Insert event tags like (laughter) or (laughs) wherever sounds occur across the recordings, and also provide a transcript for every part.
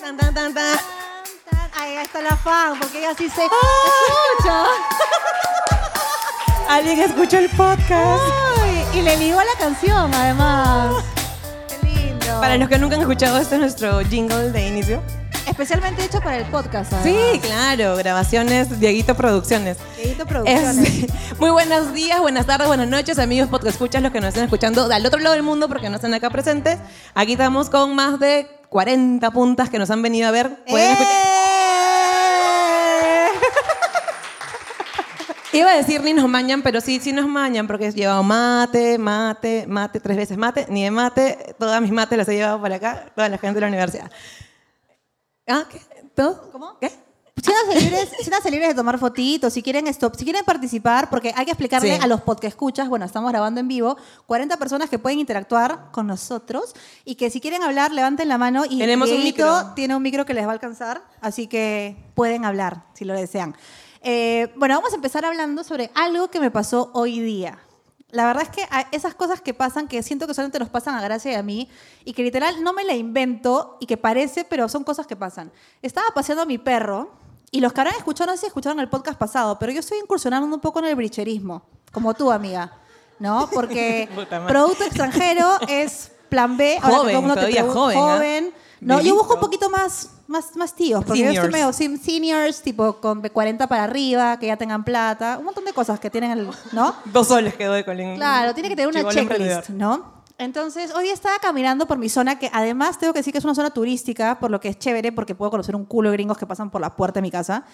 Tan, tan, tan, tan. Ahí está la fan, porque ella sí se ¡Ah! escucha. (laughs) Alguien escuchó el podcast. Ay, y le ligó a la canción, además. Qué lindo. Para los que nunca han escuchado, este es nuestro jingle de inicio. Especialmente hecho para el podcast, además. Sí, claro, grabaciones, Dieguito Producciones. Dieguito Producciones. Es- (laughs) muy buenos días, buenas tardes, buenas noches, amigos podcast escuchas, los que nos están escuchando del otro lado del mundo porque no están acá presentes. Aquí estamos con más de 40 puntas que nos han venido a ver. Pueden escuchar- ¡Eh! Iba a decir ni nos mañan, pero sí, sí nos mañan porque he llevado mate, mate, mate, tres veces mate, ni de mate, todas mis mates las he llevado para acá, toda la gente de la universidad. ¿Ah? ¿Qué? ¿Todo? ¿Cómo? ¿Qué? Siéntanse libres, siéntanse libres de tomar fotitos, si quieren stop, si quieren participar, porque hay que explicarle Sí. a los podcast escuchas, bueno, estamos grabando en vivo, 40 personas que pueden interactuar con nosotros y que si quieren hablar, levanten la mano y Tenemos un micro. tiene un micro que les va a alcanzar, así que pueden hablar si lo desean. Eh, bueno, vamos a empezar hablando sobre algo que me pasó hoy día. La verdad es que esas cosas que pasan, que siento que solamente nos pasan a Gracia y a mí, y que literal no me la invento y que parece, pero son cosas que pasan. Estaba paseando a mi perro, y los que habrán escuchado, no sé si escucharon el podcast pasado, pero yo estoy incursionando un poco en el bricherismo, como tú, amiga, ¿no? Porque (laughs) producto extranjero es plan B. ahora que Joven, todo el mundo te joven, ¿ah? joven. No, yo busco un poquito más, más, más tíos, porque yo estoy Seniors. medio sim- seniors, tipo con de 40 para arriba, que ya tengan plata, un montón de cosas que tienen el, ¿no? (laughs) Dos soles quedó de Colín. Claro, tiene que tener una checklist. ¿no? Entonces, hoy día estaba caminando por mi zona, que además tengo que decir que es una zona turística, por lo que es chévere, porque puedo conocer un culo de gringos que pasan por la puerta de mi casa.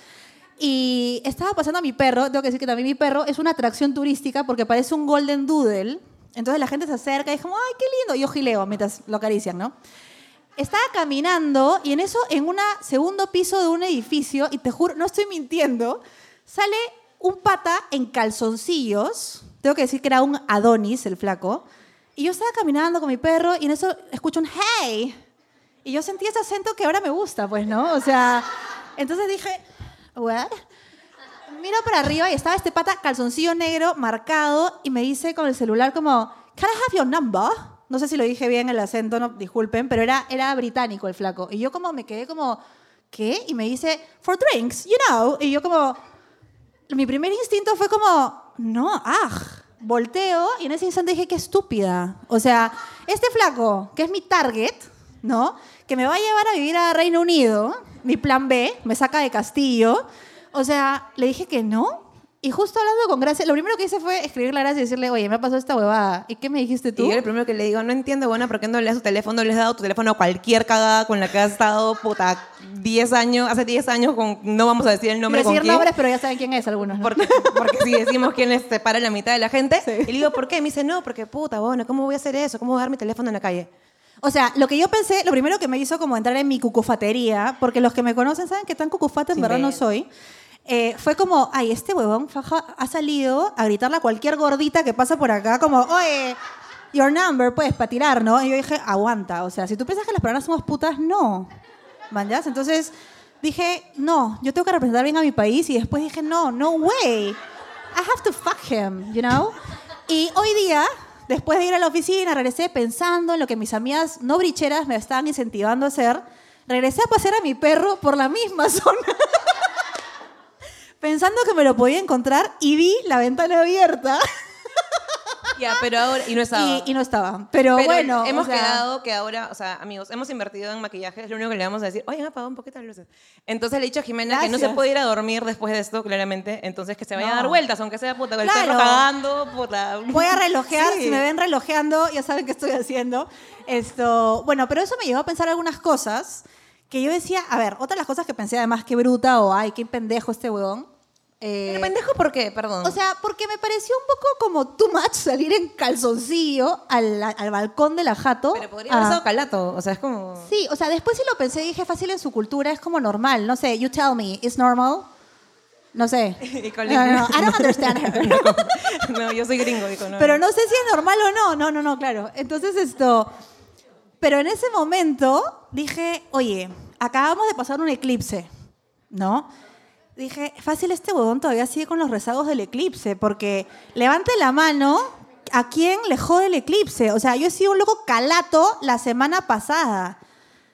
Y estaba pasando a mi perro, tengo que decir que también mi perro es una atracción turística porque parece un golden doodle. Entonces la gente se acerca y es como, ay, qué lindo. Y yo gileo mientras lo acarician, ¿no? Estaba caminando y en eso, en un segundo piso de un edificio, y te juro, no estoy mintiendo, sale un pata en calzoncillos. Tengo que decir que era un Adonis, el flaco. Y yo estaba caminando con mi perro y en eso escucho un hey. Y yo sentí ese acento que ahora me gusta, pues, ¿no? O sea, entonces dije, ¿what? Miro para arriba y estaba este pata calzoncillo negro marcado y me dice con el celular como, ¿Can I have your number? No sé si lo dije bien el acento, no, disculpen, pero era, era británico el flaco. Y yo como me quedé como, ¿qué? Y me dice, for drinks, you know. Y yo como, mi primer instinto fue como, no, ah. Volteo y en ese instante dije, qué estúpida. O sea, este flaco, que es mi target, ¿no? Que me va a llevar a vivir a Reino Unido, mi plan B, me saca de Castillo. O sea, le dije que no. Y justo hablando con Gracia, lo primero que hice fue escribirle a Gracia y decirle, oye, me ha pasado esta huevada. ¿Y qué me dijiste Y tú? yo el primero que le digo, no entiendo, buena, ¿por qué no le das tu teléfono? Le has dado tu teléfono a cualquier cagada con la que has estado, puta, 10 años, hace 10 años, con, no vamos a decir el nombre con decir quién. nombres, pero ya saben quién es algunos. ¿no? Porque, porque si decimos quién les separa la mitad de la gente. Sí. Y le digo, ¿por qué? Me dice, no, porque puta, bueno, ¿cómo voy a hacer eso? ¿Cómo voy a dar mi teléfono en la calle? O sea, lo que yo pensé, lo primero que me hizo como entrar en mi cucufatería, porque los que me conocen saben que tan cucufata en verdad no soy, eh, fue como, ay, este huevón faja ha salido a gritarle a cualquier gordita que pasa por acá, como, oye, your number, pues, para tirar, ¿no? Y yo dije, aguanta, o sea, si tú piensas que las personas somos putas, no. ¿Manjas? Entonces dije, no, yo tengo que representar bien a mi país, y después dije, no, no way. I have to fuck him, you know? Y hoy día, después de ir a la oficina, regresé pensando en lo que mis amigas no bricheras me estaban incentivando a hacer. Regresé a pasear a mi perro por la misma (laughs) zona. Pensando que me lo podía encontrar y vi la ventana abierta (laughs) Ya, pero ahora. Y no estaba. y, y no estaba. Pero, Pero bueno, hemos o sea, quedado que ahora, o sea, amigos, hemos invertido en maquillaje, es lo único que le vamos a decir, oye, me apagado un poquito las luces. Entonces le he dicho a Jimena que no se Gracias. puede ir a dormir después de esto, claramente, entonces que se vaya a No. dar vueltas, aunque sea puta, con el Claro. perro cagando, puta. Voy a relojear, (laughs) Sí. si me ven relojeando, ya saben qué estoy haciendo. Esto, bueno, pero eso me llevó a pensar algunas cosas que yo decía, a ver, otra de las cosas que pensé además, qué bruta o ay, qué pendejo este huevón. Eh, ¿Pero pendejo por qué? Perdón. o sea, porque me pareció un poco como too much salir en calzoncillo al, al balcón de la jato. pero podría haber a- estado calato, o sea, es como... Sí, o sea, después sí lo pensé y dije, fácil en su cultura, es como normal. No sé, you tell me, is normal? No sé. (laughs) No, no, no, I don't understand her. no, (laughs) yo soy gringo, dijo, no. Pero no sé si es normal o no. No, no, no, claro. Entonces esto... Pero en ese momento dije, oye, acabamos de pasar un eclipse, ¿no? Dije, fácil este huevón todavía sigue con los rezagos del eclipse, porque levante la mano a quién le jode el eclipse. O sea, yo he sido un loco calato la semana pasada.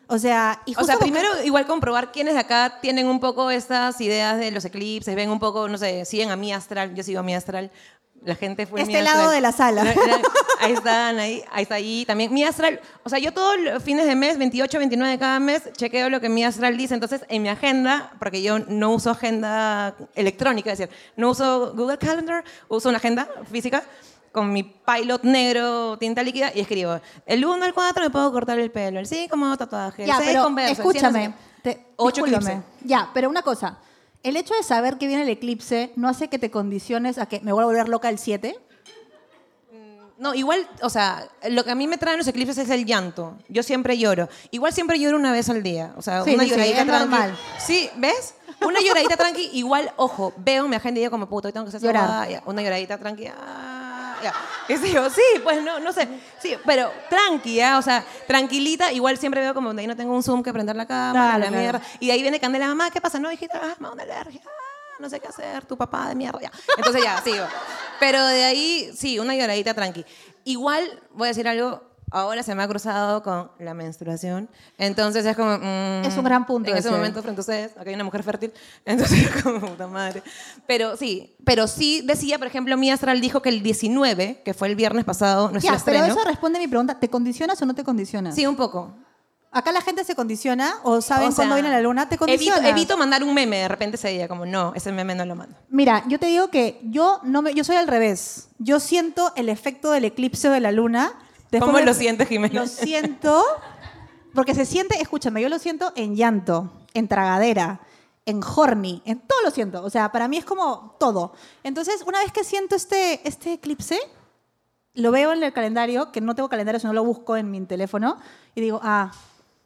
O sea, y O sea, justo primero igual comprobar quiénes de acá tienen un poco estas ideas de los eclipses, ven un poco, no sé, siguen a mi astral, yo sigo a mi astral. La gente fue Este lado de la sala. Ahí están, ahí, ahí está ahí también. Mi astral, o sea, yo todos los fines de mes, 28, 29 de cada mes, chequeo lo que mi astral dice. Entonces, en mi agenda, porque yo no uso agenda electrónica, es decir, no uso Google Calendar, uso una agenda física con mi pilot negro, tinta líquida, y escribo, el 1 al 4 me puedo cortar el pelo, el 5 me hago tatuaje, el Ya, 6 pero converso, el escúchame. qué. te- Ocho discúlpame. eclipse. Ya, pero una cosa. El hecho de saber que viene el eclipse no hace que te condiciones a que me voy a volver loca el 7. No, igual, o sea, lo que a mí me traen los eclipses es el llanto. Yo siempre lloro. Igual siempre lloro una vez al día. O sea, Sí, una sí, lloradita es tranqui. normal. Sí, ¿ves? Una lloradita tranqui, igual, ojo, veo mi agenda y digo como, puto, hoy tengo que hacer esa Llorar. Una lloradita tranqui, ah. Y digo, sí, pues no, no sé. Sí, pero tranqui, ¿ya? O sea, tranquilita, igual siempre veo como, de ahí no tengo un Zoom que prender la cámara, la claro. mierda. Y de ahí viene Candela, mamá, ¿qué pasa? No, hijita, ah, da una alergia. ah, no sé qué hacer, tu papá de mierda, ya. Entonces ya, sigo. Pero de ahí, sí, una lloradita tranqui. Igual, voy a decir algo, ahora se me ha cruzado con la menstruación. Entonces es como... mm, Es un gran punto En ese ese. momento, frente a ustedes, acá hay una mujer fértil. (laughs) Entonces es como, puta madre. Pero sí, pero sí decía, por ejemplo, mi astral dijo que el 19, que fue el viernes pasado, nuestro Ya, pero estreno... eso responde a mi pregunta. ¿Te condicionas o no te condicionas? Sí, un poco. Acá la gente se condiciona o saben O sea, cuándo viene la luna, te evito, condicionas. evito mandar un meme de repente ese día, como no, ese meme no lo mando. Mira, yo te digo que yo no me, yo soy al revés. Yo siento el efecto del eclipse de la luna. Después ¿Cómo me- lo sientes, Jimena? Lo siento porque se siente, escúchame, yo lo siento en llanto, en tragadera, en horny, en todo lo siento. O sea, para mí es como todo. Entonces, una vez que siento este, este eclipse, lo veo en el calendario, que no tengo calendario, sino lo busco en mi teléfono, y digo, ah,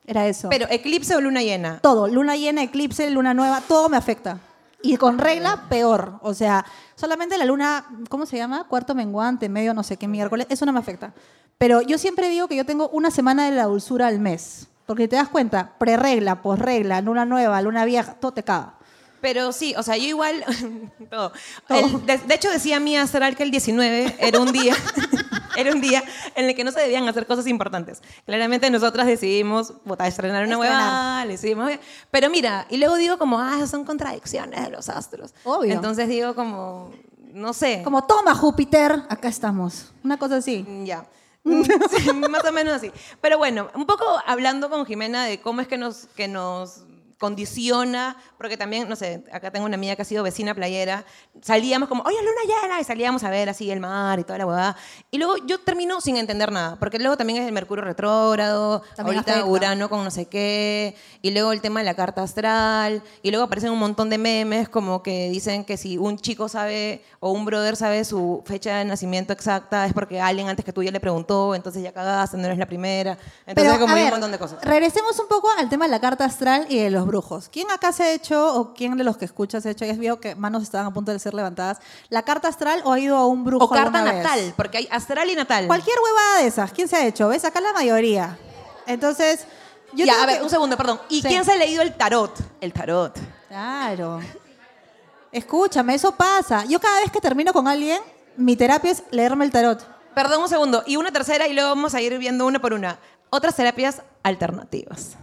era eso. Pero eclipse o luna llena. Todo, luna llena, eclipse, luna nueva, todo me afecta. Y con regla, peor. O sea, solamente la luna, ¿cómo se llama? Cuarto menguante, medio no sé qué miércoles, eso no me afecta. Pero yo siempre digo que yo tengo una semana de la dulzura al mes. Porque te das cuenta, preregla, posregla, luna nueva, luna vieja, todo te caga. Pero sí, o sea, yo igual, (laughs) todo. El- de, de hecho, decía mi astral que el 19 era un día, (laughs) era un día en el que no se debían hacer cosas importantes. Claramente nosotras decidimos puta, estrenar una huevada, le decidimos, pero mira, y luego digo como, ah, son contradicciones de los astros. Obvio. Entonces digo como, no sé. Como, toma Júpiter, acá estamos. Una cosa así. Ya. Mm, (laughs) sí, más o menos así. Pero bueno, un poco hablando con Jimena de cómo es que nos, que nos condiciona, porque también, no sé, acá tengo una amiga que ha sido vecina playera, salíamos como, oye, luna llena, y salíamos a ver así el mar y toda la huevada. Y luego yo termino sin entender nada, porque luego también es el Mercurio retrógrado, También ahorita afecta. Urano con no sé qué, y luego el tema de la carta astral, y luego aparecen un montón de memes como que dicen que si un chico sabe o un brother sabe su fecha de nacimiento exacta es porque alguien antes que tú ya le preguntó, entonces ya cagaste, no eres la primera. Entonces como a hay un ver, montón de cosas. Regresemos un poco al tema de la carta astral y de los brujos. ¿Quién acá se ha hecho, o quién de los que escuchas se ha hecho, ya visto que manos estaban a punto de ser levantadas, la carta astral o ha ido a un brujo O carta vez? natal, porque hay astral y natal. Cualquier huevada de esas, ¿quién se ha hecho? ¿Ves? Acá la mayoría. Entonces, yo ya, a ver, que- un segundo, perdón. ¿Y Sí. quién se ha leído el tarot? El tarot. Claro. Escúchame, eso pasa. Yo cada vez que termino con alguien, mi terapia es leerme el tarot. Perdón un segundo. Y una tercera y luego vamos a ir viendo una por una. Otras terapias alternativas.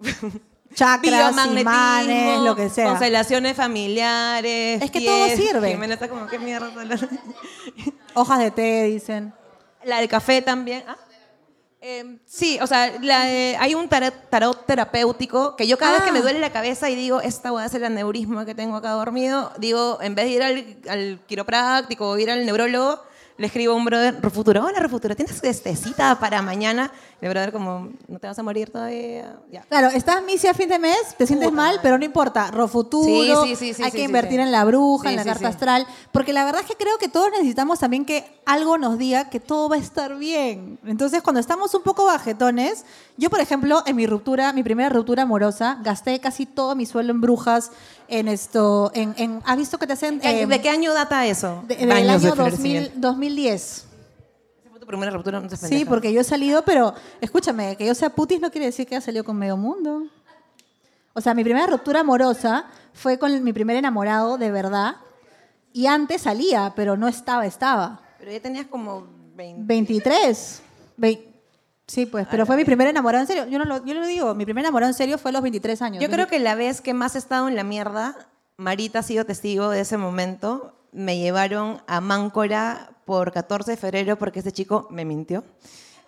(laughs) Chakras, imanes, lo que sea. Constelaciones familiares. Es que todo pies. sirve. Jimena está como, ¿qué mierda? (laughs) Hojas de té, dicen. La del café también. ¿Ah? Eh, sí, o sea, la de- hay un tarot, tarot terapéutico que yo cada vez que me Ah. duele la cabeza y digo, esta voy a hacer el aneurisma que tengo acá dormido, digo, en vez de ir al, al quiropráctico o ir al neurólogo, le escribo a un brother, Refuturo, hola Refuturo, ¿tienes este cita para mañana? El brother como, ¿no te vas a morir todavía? Ya. Claro, estás misia a fin de mes, te sientes Puta mal, madre. pero no importa. Rofuturo, Sí, sí, sí, hay que invertir en la bruja, en la carta astral. Porque la verdad es que creo que todos necesitamos también que algo nos diga que todo va a estar bien. Entonces, cuando estamos un poco bajetones, yo, por ejemplo, en mi ruptura, mi primera ruptura amorosa, gasté casi todo mi sueldo en brujas, en esto, en, en- ¿has visto que te hacen? ¿De, eh, de qué año data eso? de- del Años de año 2000, florecimiento. 2010. ¿Esa fue tu primera ruptura? No te Sí, porque yo he salido, pero escúchame, que yo sea putis no quiere decir que haya salido con medio mundo. O sea, mi primera ruptura amorosa fue con mi primer enamorado de verdad. Y antes salía, pero no estaba, estaba. Pero ya tenías como 20. 23. Ve- Sí, pues, pero fue mi primer enamorado en serio. Yo no lo, yo lo digo, mi primer enamorado en serio fue a los 23 años. Yo creo que la vez que más he estado en la mierda, Marita ha sido testigo de ese momento. Me llevaron a Máncora por 14 de febrero porque ese chico me mintió.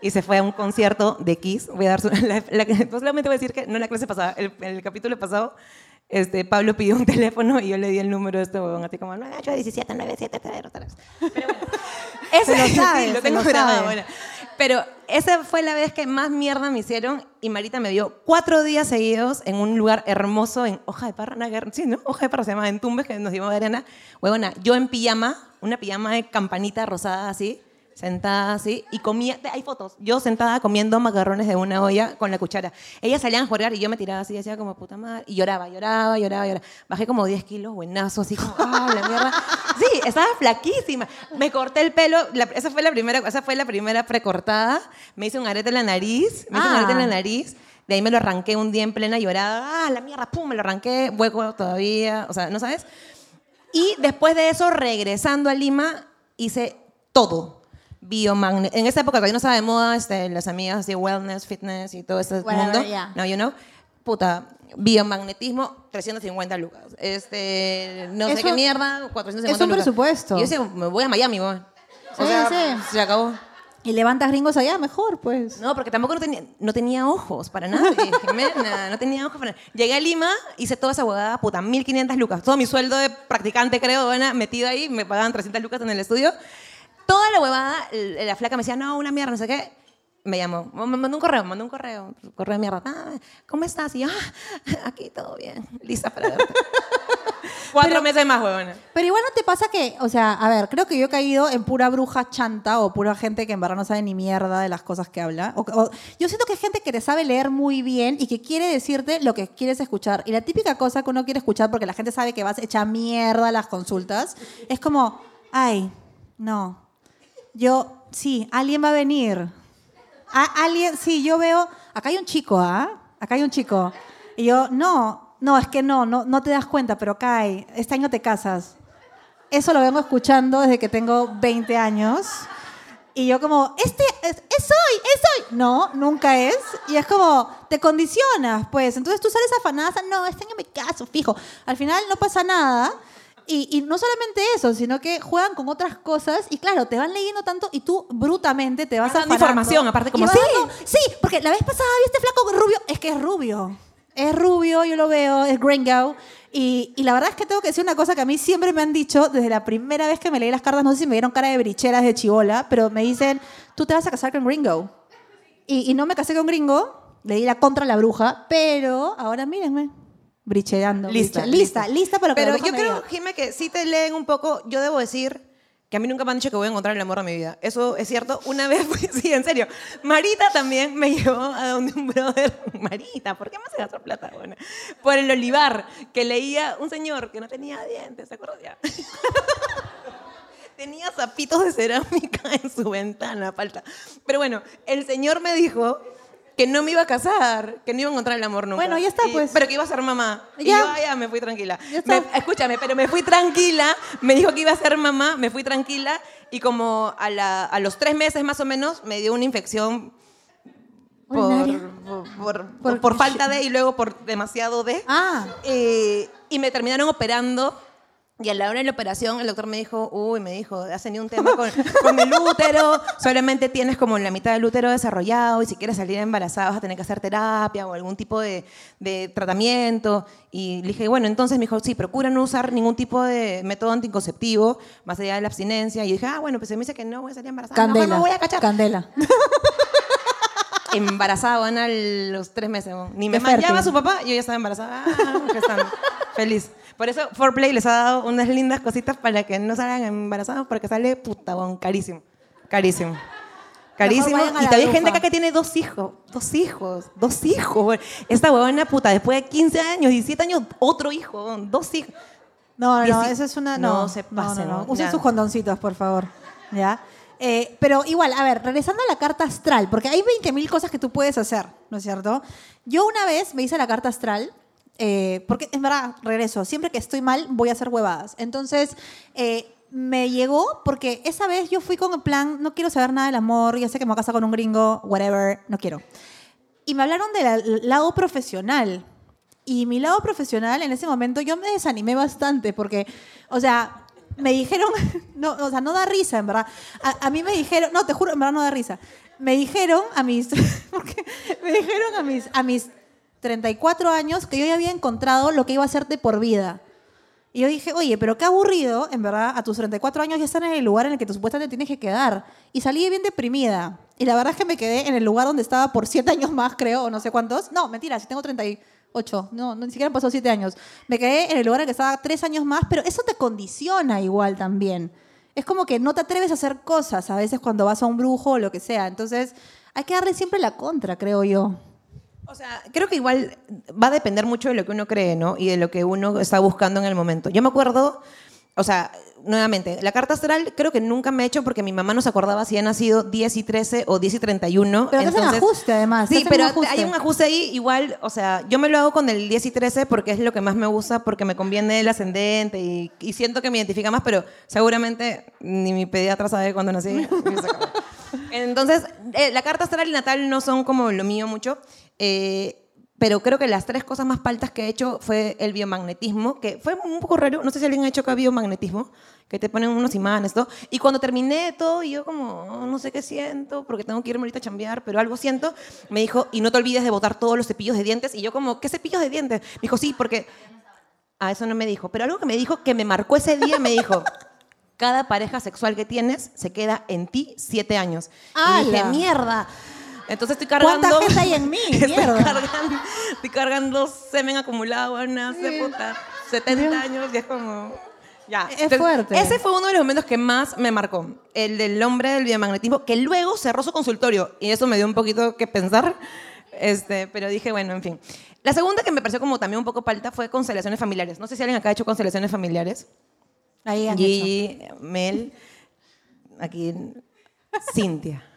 Y se fue a un concierto de Kiss. Voy a dar su, (laughs) la, la- solamente voy a decir que no en la clase pasada, el, el capítulo pasado, este, Pablo pidió un (laughs) teléfono y yo le di el número de este huevón, así como 9817 9703. (laughs) Pero bueno, Se lo sabe, sí, lo tengo lo grabado. bueno. Pero esa fue la vez que más mierda me hicieron y Marita me vio cuatro días seguidos en un lugar hermoso en Hoja de Parra, sí, ¿no? Hoja de Parra se llama, en Tumbes, que nos llevó de arena. Huevona, yo en pijama, una pijama de campanita rosada así, sentada así, y comía, hay fotos, yo sentada comiendo macarrones de una olla con la cuchara. Ellas salían a jugar y yo me tiraba así, decía como puta madre, y lloraba, lloraba, lloraba, lloraba. Bajé como 10 kilos, buenazo, así como, ah, la mierda. Sí, estaba flaquísima. Me corté el pelo, la- esa fue la primera, esa fue la primera precortada. Me hice un arete en la nariz, me hice un Ah. arete en la nariz. De ahí me lo arranqué un día en plena llorada. Ah, la mierda, pum, me lo arranqué, hueco todavía, o sea, ¿no sabes? Y después de eso, regresando a Lima, hice todo. Biomagnetismo. En esa época todavía no estaba de moda este, las amigas así, wellness, fitness y todo ese Whatever, mundo. yeah. No, you know. Puta, biomagnetismo, 350 lucas. Este, no sé Eso- qué mierda, 450 es un lucas. presupuesto. Y yo decía, me voy a Miami, weón. O Sí, sea, sí. se acabó. Y levantas gringos allá, mejor, pues. No, porque tampoco no tenía, no tenía ojos para nadie, (laughs) Jimena, no tenía ojos para Llegué a Lima, hice toda esa huevada, puta, 1.500 lucas. Todo mi sueldo de practicante, creo, buena, metido ahí, me pagaban 300 lucas en el estudio. Toda la huevada, la flaca me decía, no, una mierda, no sé qué. Me llamó, me mandó un correo, me mandó un correo, un correo de mierda. Ah, ¿Cómo estás? Y yo, ah, aquí todo bien, lista para verte. (laughs) Cuatro meses más, huevona. Pero igual no te pasa que, o sea, a ver, creo que yo he caído en pura bruja chanta o pura gente que en verdad no sabe ni mierda de las cosas que habla. O- o- yo siento que es gente que te sabe leer muy bien y que quiere decirte lo que quieres escuchar. Y la típica cosa que uno quiere escuchar porque la gente sabe que vas hecha mierda a las consultas es como, ay, no, yo, sí, alguien va a venir. A- alguien, sí, yo veo, acá hay un chico, ¿ah? Acá hay un chico. Y yo, no, no, es que no, no, no te das cuenta, pero cae, este año te casas. Eso lo vengo escuchando desde que tengo 20 años. Y yo como, este es, es hoy, es hoy. No, nunca es. Y es como, te condicionas, pues. Entonces tú sales afanada, no, este año me caso, fijo. Al final no pasa nada. Y, y no solamente eso, sino que juegan con otras cosas y claro, te van leyendo tanto y tú brutamente te vas afanando. información, aparte, como, sí. dando- sí, porque la vez pasada vi este flaco rubio, es que es rubio. Es rubio, yo lo veo, es gringo. Y, y la verdad es que tengo que decir una cosa que a mí siempre me han dicho desde la primera vez que me leí las cartas, no sé si me dieron cara de bricheras de chivola, pero me dicen, tú te vas a casar con gringo. Y, y no me casé con gringo, le di la contra a la bruja, pero ahora mírenme, bricheando. Lista, briche- lista, lista para lo que Pero yo creo. Jimé, que sí te leen un poco. Yo debo decir que a mí nunca me han dicho que voy a encontrar el amor de mi vida. Eso es cierto. Una vez fui, (laughs) sí, en serio. Marita también me llevó a donde un brother. (laughs) Marita, ¿por qué me hace gastar plata? Bueno, por el olivar, que leía un señor que no tenía dientes, ¿se acuerdan ya? (laughs) Tenía zapitos de cerámica en su ventana, falta. Pero bueno, el señor me dijo que no me iba a casar, que no iba a encontrar el amor nunca. Bueno, ya está, Y- pues. Pero que iba a ser mamá. Y Ya. yo, ah, ya, me fui tranquila. Me- escúchame, pero me fui tranquila. Me dijo que iba a ser mamá, me fui tranquila. Y como a, la- a los tres meses más o menos, me dio una infección por, Urinaria. por, por- Por- por falta de y luego por demasiado de. Ah, Eh, y me terminaron operando. Y a la hora de la operación, el doctor me dijo, uy, me dijo, has tenido un tema con, con el útero, solamente tienes como la mitad del útero desarrollado y si quieres salir embarazada vas a tener que hacer terapia o algún tipo de, de tratamiento. Y le dije, bueno, entonces me dijo, sí, procura no usar ningún tipo de método anticonceptivo más allá de la abstinencia. Y dije, ah, bueno, pues se me dice que no voy a salir embarazada. candela. me voy a cachar. Candela. (laughs) embarazada, van a los tres meses. ¿no? Ni me manchaba su papá, yo ya estaba embarazada. Ah. Feliz. Por eso Foreplay les ha dado unas lindas cositas para que no salgan embarazados, porque sale puta, bon, carísimo. Carísimo. Carísimo. Y todavía hay gente acá que tiene dos hijos. Dos hijos. Dos hijos. Esta huevona puta, después de 15 años, 17 años, otro hijo. Dos hijos. No, no, no, eso es una... No No, se pasen. ¿no? Usen Ya. sus condoncitos, por favor. ¿Ya? Eh, pero igual, a ver, regresando a la carta astral, porque hay 20.000 cosas que tú puedes hacer, ¿no es cierto? Yo una vez me hice la carta astral, eh, porque en verdad, regreso, siempre que estoy mal voy a hacer huevadas. Entonces, eh, me llegó porque esa vez yo fui con el plan, no quiero saber nada del amor, ya sé que me voy a casar con un gringo, whatever, no quiero. Y me hablaron del lado profesional. Y mi lado profesional, en ese momento, yo me desanimé bastante porque, o sea, me dijeron, (laughs) no, o sea, no da risa, en verdad. A, a mí me dijeron, no, te juro, en verdad no da risa. Me dijeron a mis, (laughs) porque me dijeron a mis, a mis 34 años que yo ya había encontrado lo que iba a hacer de por vida. Y yo dije, oye, pero qué aburrido, en verdad, a tus 34 años ya estar en el lugar en el que tú supuestamente tienes que quedar. Y salí bien deprimida. Y la verdad es que me quedé en el lugar donde estaba por 7 años más, creo, o no sé cuántos. No, mentira, si tengo 38. No, no, ni siquiera han pasado 7 años. Me quedé en el lugar en el que estaba 3 años más, pero eso te condiciona igual también. Es como que no te atreves a hacer cosas a veces cuando vas a un brujo o lo que sea. Entonces, hay que darle siempre la contra, creo yo. O sea, creo que igual va a depender mucho de lo que uno cree, ¿no? Y de lo que uno está buscando en el momento. Yo me acuerdo, o sea, nuevamente, la carta astral creo que nunca me he hecho porque mi mamá no se acordaba si he nacido 10 y 13 o 10 y 31. Pero hacen entonces- ajuste, además. Sí, pero un hay un ajuste ahí igual, o sea, yo me lo hago con el 10 y 13 porque es lo que más me gusta, porque me conviene el ascendente y, y siento que me identifica más, pero seguramente ni mi pediatra sabe cuándo nací. (laughs) (laughs) Entonces, eh, la carta astral y natal no son como lo mío mucho, eh, pero creo que las tres cosas más paltas que he hecho fue el biomagnetismo, que fue un poco raro, no sé si alguien ha hecho acá biomagnetismo, que te ponen unos imanes, todo. Y cuando terminé todo, yo como, "Oh, no sé qué siento, porque tengo que irme ahorita a chambear, pero algo siento, me dijo, y no te olvides de botar todos los cepillos de dientes. Y yo como, ¿qué cepillos de dientes? Me dijo, sí, porque... Ah, eso no me dijo, pero algo que me dijo, que me marcó ese día, me dijo, cada pareja sexual que tienes se queda en ti siete años. Y dije, mierda. Entonces estoy cargando... ¿Cuánta gente hay en (laughs) mí? estoy, cargando, estoy cargando semen acumulado, bueno, hace puta 70 años y es como... Ya. Es fuerte. Ese fue uno de los momentos que más me marcó. El del hombre del biomagnetismo, que luego cerró su consultorio. Y eso me dio un poquito que pensar. Este, pero dije, bueno, en fin. La segunda que me pareció como también un poco palta fue constelaciones familiares. No sé si alguien acá ha hecho constelaciones familiares. Ahí han hecho. Gigi, Mel, aquí Cintia.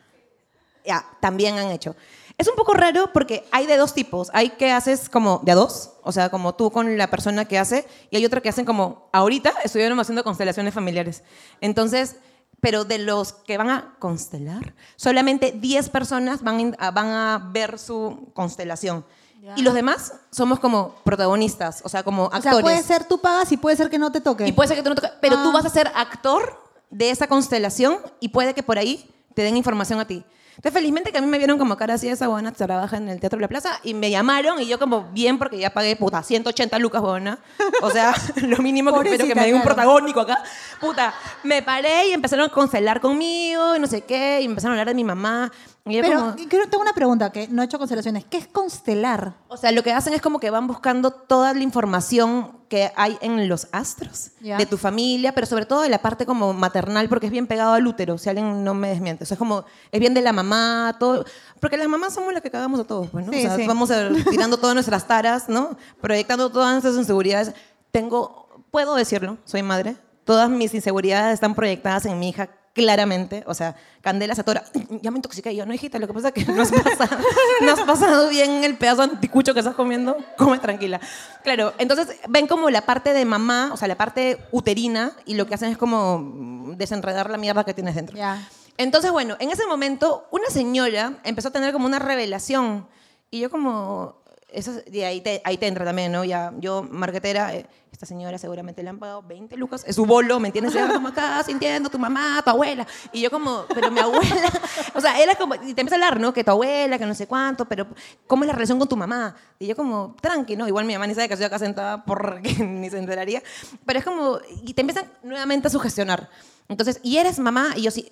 Ya, también han hecho. Es un poco raro porque hay de dos tipos. Hay que haces como de a dos, o sea, como tú con la persona que hace, y hay otra que hacen como, ahorita estuvieron haciendo constelaciones familiares. Entonces, pero de los que van a constelar, solamente 10 personas van, a- van a ver su constelación. Ya. Y los demás somos como protagonistas, o sea, como O actores. sea, puede ser tú pagas y puede ser que no te toque. Y puede ser que tú no toques, pero tú Ah. vas a ser actor de esa constelación y puede que por ahí te den información a ti. Entonces, felizmente que a mí me vieron como cara así, esa buena trabaja en el Teatro de la Plaza y me llamaron y yo como bien porque ya pagué, puta, 180 lucas, buena. O sea, (laughs) lo mínimo que espero que me den un claro. protagónico acá. Puta, me paré y empezaron a constelar conmigo y no sé qué, y empezaron a hablar de mi mamá. Y yo Pero como, creo- tengo una pregunta que no he hecho constelaciones. ¿Qué es constelar? o sea, lo que hacen es como que van buscando toda la información que hay en los astros Ya. de tu familia, pero sobre todo de la parte como maternal, porque es bien pegado al útero, si alguien no me desmiente. O sea, es como, es bien de la mamá, todo. Porque las mamás somos las que cagamos a todos, pues, ¿no? Sí, o sea, sí. vamos a- (laughs) tirando todas nuestras taras, ¿no? Proyectando todas nuestras inseguridades. Tengo, puedo decirlo, soy madre. Todas mis inseguridades están proyectadas en mi hija claramente, o sea, Candela se atora, ya me intoxiqué, Y yo no, hijita, lo que pasa es que (laughs) no has pasado, no has pasado bien el pedazo de anticucho que estás comiendo, come tranquila. Claro, entonces ven como la parte de mamá, o sea, la parte uterina, y lo que hacen es como desenredar la mierda que tienes dentro. Ya. Entonces, bueno, en ese momento, una señora empezó a tener como una revelación, y yo como, eso, y ahí te, ahí te entra también, ¿no? Ya, yo, marquetera, eh, esta señora seguramente le han pagado 20 lucas, es su bolo, ¿me entiendes? Ella como acá sintiendo tu mamá, tu abuela, y yo como, pero mi abuela, (laughs) o sea, era como, y te empieza a hablar, ¿no? Que tu abuela, que no sé cuánto, pero ¿cómo es la relación con tu mamá? Y yo como, tranqui, ¿no? Igual mi mamá ni sabe que estoy acá sentada porque (laughs) ni se enteraría, pero es como, y te empiezan nuevamente a sugestionar. Entonces, ¿y eres mamá? Y yo sí,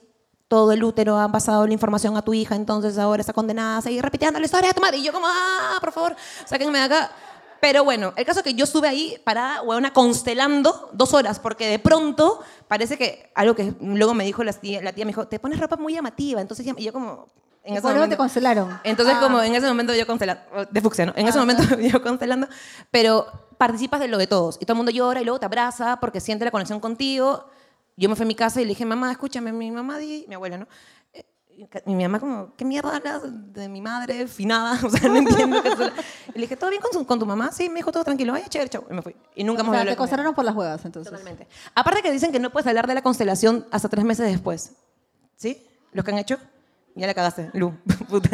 todo el útero ha pasado la información a tu hija, entonces ahora está condenada a seguir repitiendo la historia de tu madre. Y yo como, ah, por favor, sáquenme de acá. Pero bueno, el caso es que yo estuve ahí parada, huevona, constelando dos horas, porque de pronto parece que algo que luego me dijo la tía, la tía me dijo, te pones ropa muy llamativa. Entonces y yo como... En ese eso te momento- constelaron. entonces, Ah. como en ese momento yo constelando, de fucsia, ¿no? En ese momento (laughs) yo constelando, pero participas de lo de todos. Y todo el mundo llora y luego te abraza porque siente la conexión contigo. Yo me fui a mi casa y le dije, mamá, escúchame, mi mamá, di, mi abuela, ¿no? Eh, y mi mamá como, ¿qué mierda hablas de mi madre finada? (laughs) O sea, no entiendo qué. Y le dije, ¿todo bien con, su- con tu mamá? Sí, me dijo todo tranquilo. Ay, chévere, chao. Y me fui. Y nunca O más sea, te costaron por las huevas, entonces. Totalmente. Aparte que dicen que no puedes hablar de la constelación hasta tres meses después. ¿Sí? ¿Los que han hecho? Ya la cagaste, Lu. (laughs) Puta.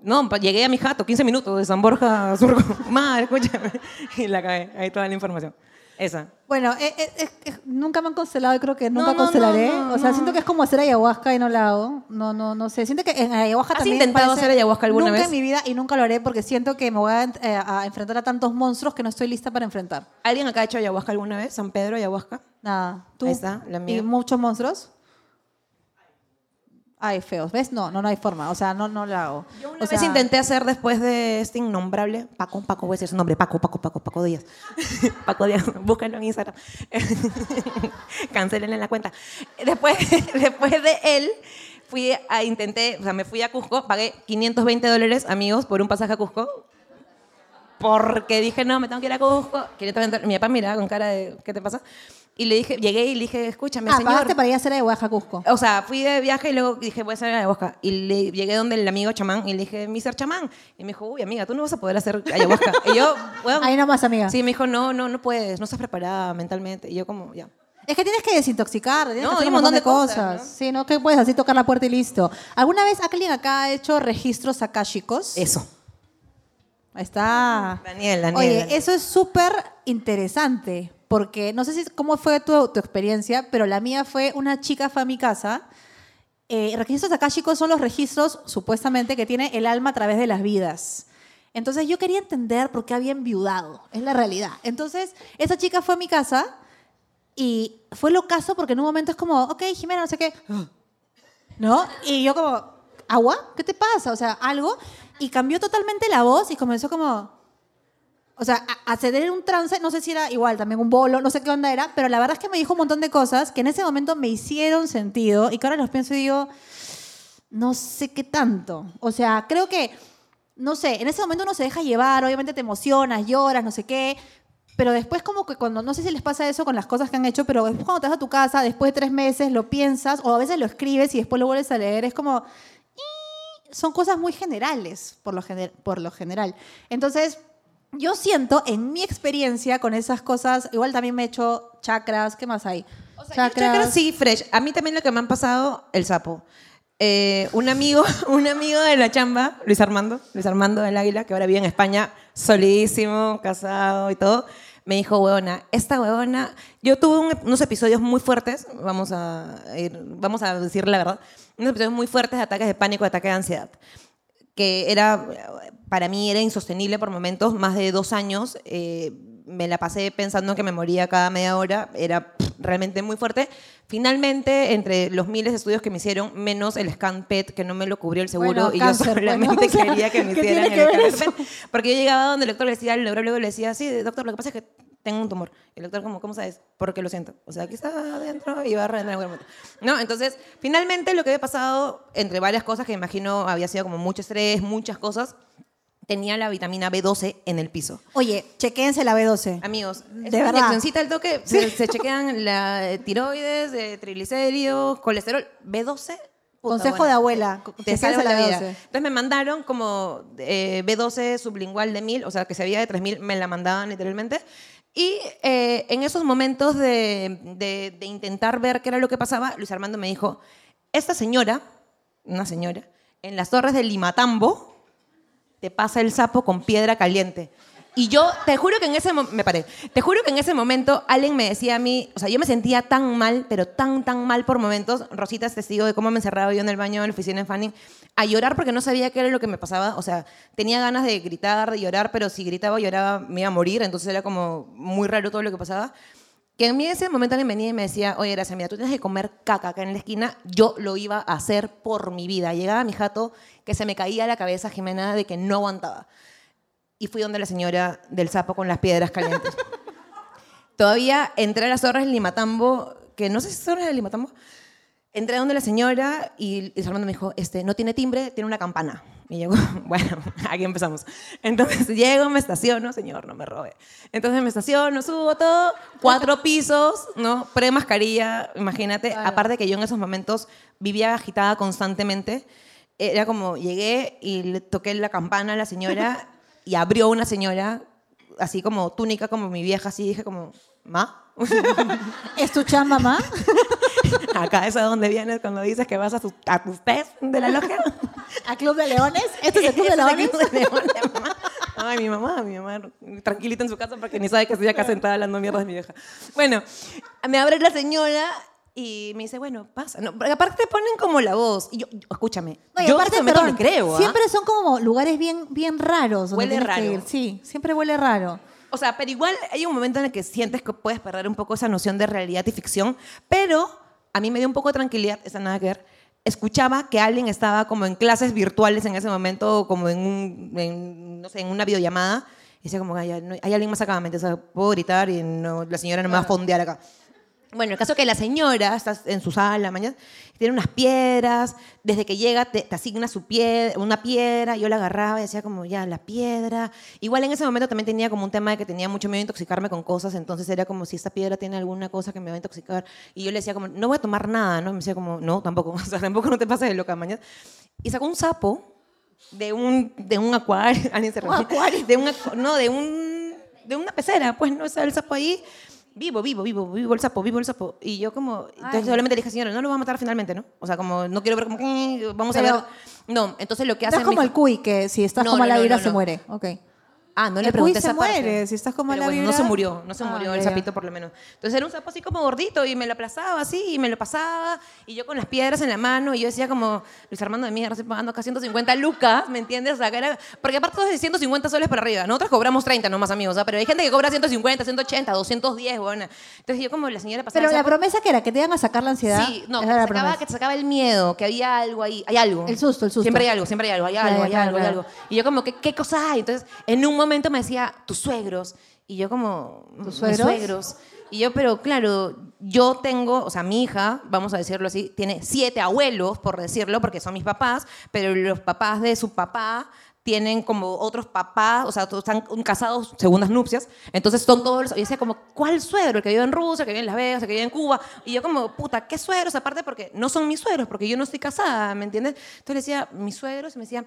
No, llegué a mi jato, 15 minutos de San Borja a Surco. (laughs) Madre, escúchame. Y la cagué. Ahí toda la información. Esa. Bueno, eh, eh, eh, nunca me han constelado y creo que nunca no, constelaré. no, no, o sea, no. siento que es como hacer ayahuasca y no la hago. No, no, no sé. Siento que en ayahuasca ¿Has también. intentado hacer ayahuasca alguna nunca vez? en mi vida y nunca lo haré porque siento que me voy a, eh, a enfrentar a tantos monstruos que no estoy lista para enfrentar. ¿Alguien acá ha hecho ayahuasca alguna vez? ¿San Pedro, ayahuasca? Nada. ¿Tú? Ahí está, la mía. ¿Y muchos monstruos? Ay, feos. ¿Ves? No, no, no hay forma. O sea, no, no la hago. Yo una O sea, vez intenté hacer después de este innombrable, Paco, Paco, voy a decir su nombre, Paco, Paco, Paco, Paco Díaz. (laughs) Paco Díaz, búscalo en Instagram. (laughs) Cancelenle la cuenta. Después, (laughs) después de él, fui a, intenté, o sea, me fui a Cusco, pagué 520 dólares, amigos, por un pasaje a Cusco. Porque dije, no, me tengo que ir a Cusco. 520 Mi papá miraba con cara de, ¿qué te pasa? Y le dije, llegué y le dije, escúchame, Ah, señor. pagaste para ir a hacer a Cusco. O sea, fui de viaje y luego dije, voy a hacer ayahuasca. Y le, llegué donde el amigo chamán y le dije, Mr. Chamán. Y me dijo, uy, amiga, tú no vas a poder hacer ayahuasca. y yo, bueno. Ahí nomás, amiga. Sí, me dijo, no, no, no puedes, no estás preparada mentalmente. Y yo, como, ya. Es que tienes que desintoxicar, tienes No, que hacer un montón de de cosas. cosas, Sí, ¿no? Que puedes así tocar la puerta y listo. ¿Alguna vez alguien acá ha hecho registros akáshicos? Eso. Ahí está. Daniel, Daniel. Oye, eso es súper interesante, porque no sé si cómo fue tu, tu experiencia, pero la mía fue una chica fue a mi casa. Eh, registros akáshicos son los registros, supuestamente, que tiene el alma a través de las vidas. Entonces yo quería entender por qué había enviudado, es la realidad. Entonces, esa chica fue a mi casa y fue lo caso porque en un momento es como, ok, Jimena, no sé qué. (gasps) ¿No? Y yo como, ¿agua? ¿Qué te pasa? O sea, algo. Y cambió totalmente la voz y comenzó como, o sea, a, a ceder en un trance, no sé si era igual, también un bolo, no sé qué onda era, pero la verdad es que me dijo un montón de cosas que en ese momento me hicieron sentido y que ahora los pienso y digo, no sé qué tanto. O sea, creo que, no sé, en ese momento uno se deja llevar, obviamente te emocionas, lloras, no sé qué, pero después como que cuando, no sé si les pasa eso con las cosas que han hecho, pero después cuando te vas a tu casa, después de tres meses, lo piensas o a veces lo escribes y después lo vuelves a leer, es como, son cosas muy generales por lo, gener- por lo general. Entonces, yo siento en mi experiencia con esas cosas, igual también me he hecho chakras, ¿qué más hay? O sea, yo chakras sí, fresh. A mí también lo que me han pasado, el sapo. Eh, un amigo, (laughs) un amigo de la chamba, Luis Armando, Luis Armando del Águila, que ahora vive en España, solidísimo, casado y todo, me dijo, huevona, esta huevona, yo tuve un- unos episodios muy fuertes, vamos a, ir- vamos a decir la verdad, unos episodios muy fuertes de ataques de pánico, de ataques de ansiedad que era, para mí era insostenible por momentos, más de dos años, eh, me la pasé pensando que me moría cada media hora, era pff, realmente muy fuerte. Finalmente, entre los miles de estudios que me hicieron, menos el scan PET, que no me lo cubrió el seguro, Bueno, y cáncer, yo solamente (laughs) O sea, quería que me ¿qué hicieran el escáner PET. Porque yo llegaba donde el doctor le decía, el neurólogo le decía, sí, doctor, lo que pasa es que tengo un tumor. El doctor, como, ¿cómo sabes? Porque lo siento. O sea, aquí está adentro y va a reventar en algún momento. ¿No? Entonces, finalmente lo que había pasado, entre varias cosas que me imagino había sido como mucho estrés, muchas cosas, tenía la vitamina B12 en el piso. Oye, chequéense la B12. Amigos, De verdad. inyeccioncita al toque, se, se chequean la eh, tiroides, eh, triglicéridos, colesterol, B12. puta, Consejo bueno, de abuela, Te chequéense salva la vida. B12. Entonces me mandaron como eh, B12 sublingual de 1000, o sea, que se veía de 3000, me la mandaban literalmente. Y eh, en esos momentos de, de- de intentar ver qué era lo que pasaba, Luis Armando me dijo, esta señora, una señora, en las torres del Limatambo, te pasa el sapo con piedra caliente. Y yo, te juro que en ese me paré, te juro que en ese momento alguien me decía a mí, o sea, yo me sentía tan mal, pero tan, tan mal por momentos, Rosita es testigo de cómo me encerraba yo en el baño en la oficina de Fanning, a llorar porque no sabía qué era lo que me pasaba, o sea, tenía ganas de gritar, de llorar, pero si gritaba o lloraba me iba a morir, entonces era como muy raro todo lo que pasaba. Que en mí en ese momento alguien venía y me decía, oye, gracias, mira, tú tienes que comer caca acá en la esquina. Yo lo iba a hacer por mi vida. Llegaba a mi jato que se me caía la cabeza, Jimena, de que no aguantaba. Y fui donde la señora del sapo con las piedras calientes. (laughs) Todavía entré a las torres del Limatambo, que no sé si son las del Limatambo. Entré donde la señora y, y Armando me dijo, este, no tiene timbre, tiene una campana. Y yo, (laughs) bueno, (laughs) aquí empezamos. Entonces (laughs) llego, me estaciono, señor, no me robe. Entonces me estaciono, subo todo, cuatro pisos, ¿no? Pre-mascarilla, imagínate. Claro. Aparte que yo en esos momentos vivía agitada constantemente. Era como, llegué y le toqué la campana a la señora y abrió una señora, así como túnica, como mi vieja, así dije como, ¿ma? ¿Es tu chamba, mamá? (laughs) Acá es a donde vienes cuando dices que vas a, tu- a tus test de la logia. (laughs) ¿A Club de Leones? ¿Esto es el Club de Ese es el Leones? Club de Leones, mamá. Ay, mi mamá, mi mamá, tranquilita en su casa porque ni sabe que estoy acá sentada hablando mierda de mi vieja. Bueno, me abre la señora y me dice, bueno, pasa. No, aparte te ponen como la voz. Y yo, escúchame, No, y yo aparte, este perdón, le creo, ¿ah? siempre son como lugares bien, bien raros. donde Huele tienes que raro. ir. Sí, siempre huele raro. O sea, pero igual hay un momento en el que sientes que puedes perder un poco esa noción de realidad y ficción, pero a mí me dio un poco de tranquilidad, esa nada que ver. Escuchaba que alguien estaba como en clases virtuales en ese momento, como en, un, en, no sé, en una videollamada, y decía como, "Ay, no- hay alguien más acá, ¿me? O sea, puedo gritar y no, la señora no me va a fondear acá. Bueno, el caso es que la señora está en su sala mañana, tiene unas piedras, desde que llega te, te asigna su piedra, una piedra, yo la agarraba y decía como, ya, la piedra. Igual en ese momento también tenía como un tema de que tenía mucho miedo de intoxicarme con cosas, entonces era como si esta piedra tiene alguna cosa que me va a intoxicar. Y yo le decía como, no voy a tomar nada, ¿no? Y me decía como, no, tampoco, (laughs) o sea, tampoco no te pases de loca mañana. Y sacó un sapo de un, de un acuario, (laughs) alguien se ¿Un acuario? De un, no, de un, de una pecera, pues, ¿no? Estaba el sapo ahí, vivo, vivo, vivo, vivo el sapo, vivo el sapo. Y yo como, entonces Ay. solamente le dije, señora, no lo va a matar finalmente, ¿no? O sea, como, no quiero ver como, "Eh, vamos a Pero- ver. No, entonces lo que No hace es como el cuy, que si estás No, como no, la no, se muere. Ok. Ah, no le El pregunté se esa parte. muere, si estás como Pero la bueno, vibra. no se murió, no se Ah, murió el ya. sapito por lo menos. Entonces era un sapo así como gordito y me lo aplazaba así y me lo pasaba y yo con las piedras en la mano y yo decía como, Luis Armando de mierda, estoy pagando acá 150 lucas, ¿me entiendes? O sea, que era, porque aparte todos de 150 soles para arriba, nosotros cobramos 30 nomás amigos, ¿ah? pero hay gente que cobra 150, 180, 210, bueno. Entonces yo como la señora pasaba Pero la sapo- promesa que era que te iban a sacar la ansiedad. Sí, no, que te, sacaba, que te sacaba el miedo, que había algo ahí, hay algo. El susto, el susto. Siempre hay algo, siempre hay algo, hay algo, hay claro, algo, hay algo. Y yo como, ¿qué, qué cosa hay? Entonces, en un momento me decía, tus suegros. Y yo como, ¿Tus "Mis suegros? suegros. Y yo, pero claro, yo tengo, o sea, mi hija, vamos a decirlo así, tiene siete abuelos, por decirlo, porque son mis papás, pero los papás de su papá tienen como otros papás, o sea, todos están casados, segundas nupcias, entonces son todos, los- y decía como, ¿cuál suegro? El que vive en Rusia, el que vive en Las Vegas, el que vive en Cuba, y yo como, puta, ¿qué suegros? Aparte porque no son mis suegros, porque yo no estoy casada, ¿me entiendes? Entonces le decía, mis suegros, y me decía,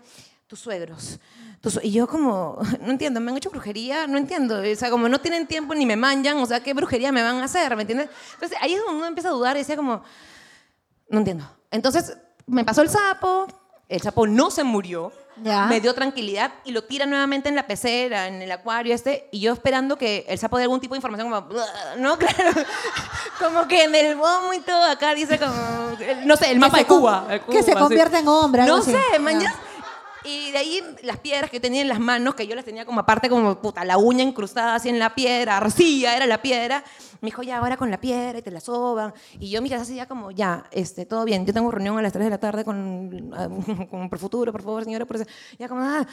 tus suegros. tus sue-". y yo como, (laughs) no entiendo, ¿me han hecho brujería? No entiendo, o sea, como no tienen tiempo ni me manjan, o sea, ¿qué brujería me van a hacer? ¿Me entiendes? Entonces ahí es donde uno empieza a dudar y decía como, no entiendo. Entonces me pasó el sapo, el sapo no se murió, Ya. me dio tranquilidad y lo tira nuevamente en la pecera, en el acuario este, y yo esperando que el sapo dé algún tipo de información como, (laughs) no, (laughs) claro, como que en el vómito acá dice como, no sé, el mapa se de Cuba. de que Cuba, se convierta en hombre, No sé, ya. Y de ahí las piedras que tenía en las manos, que yo las tenía como aparte como puta, la uña incrustada así en la piedra, arcilla era la piedra. Me dijo, ya, ahora con la piedra y te la soban. Y yo, mira, así ya como, ya, este, todo bien. Yo tengo reunión a las 3 de la tarde con, ah, (laughs) con Profuturo, por favor, señora. Por eso. Ya como, ah,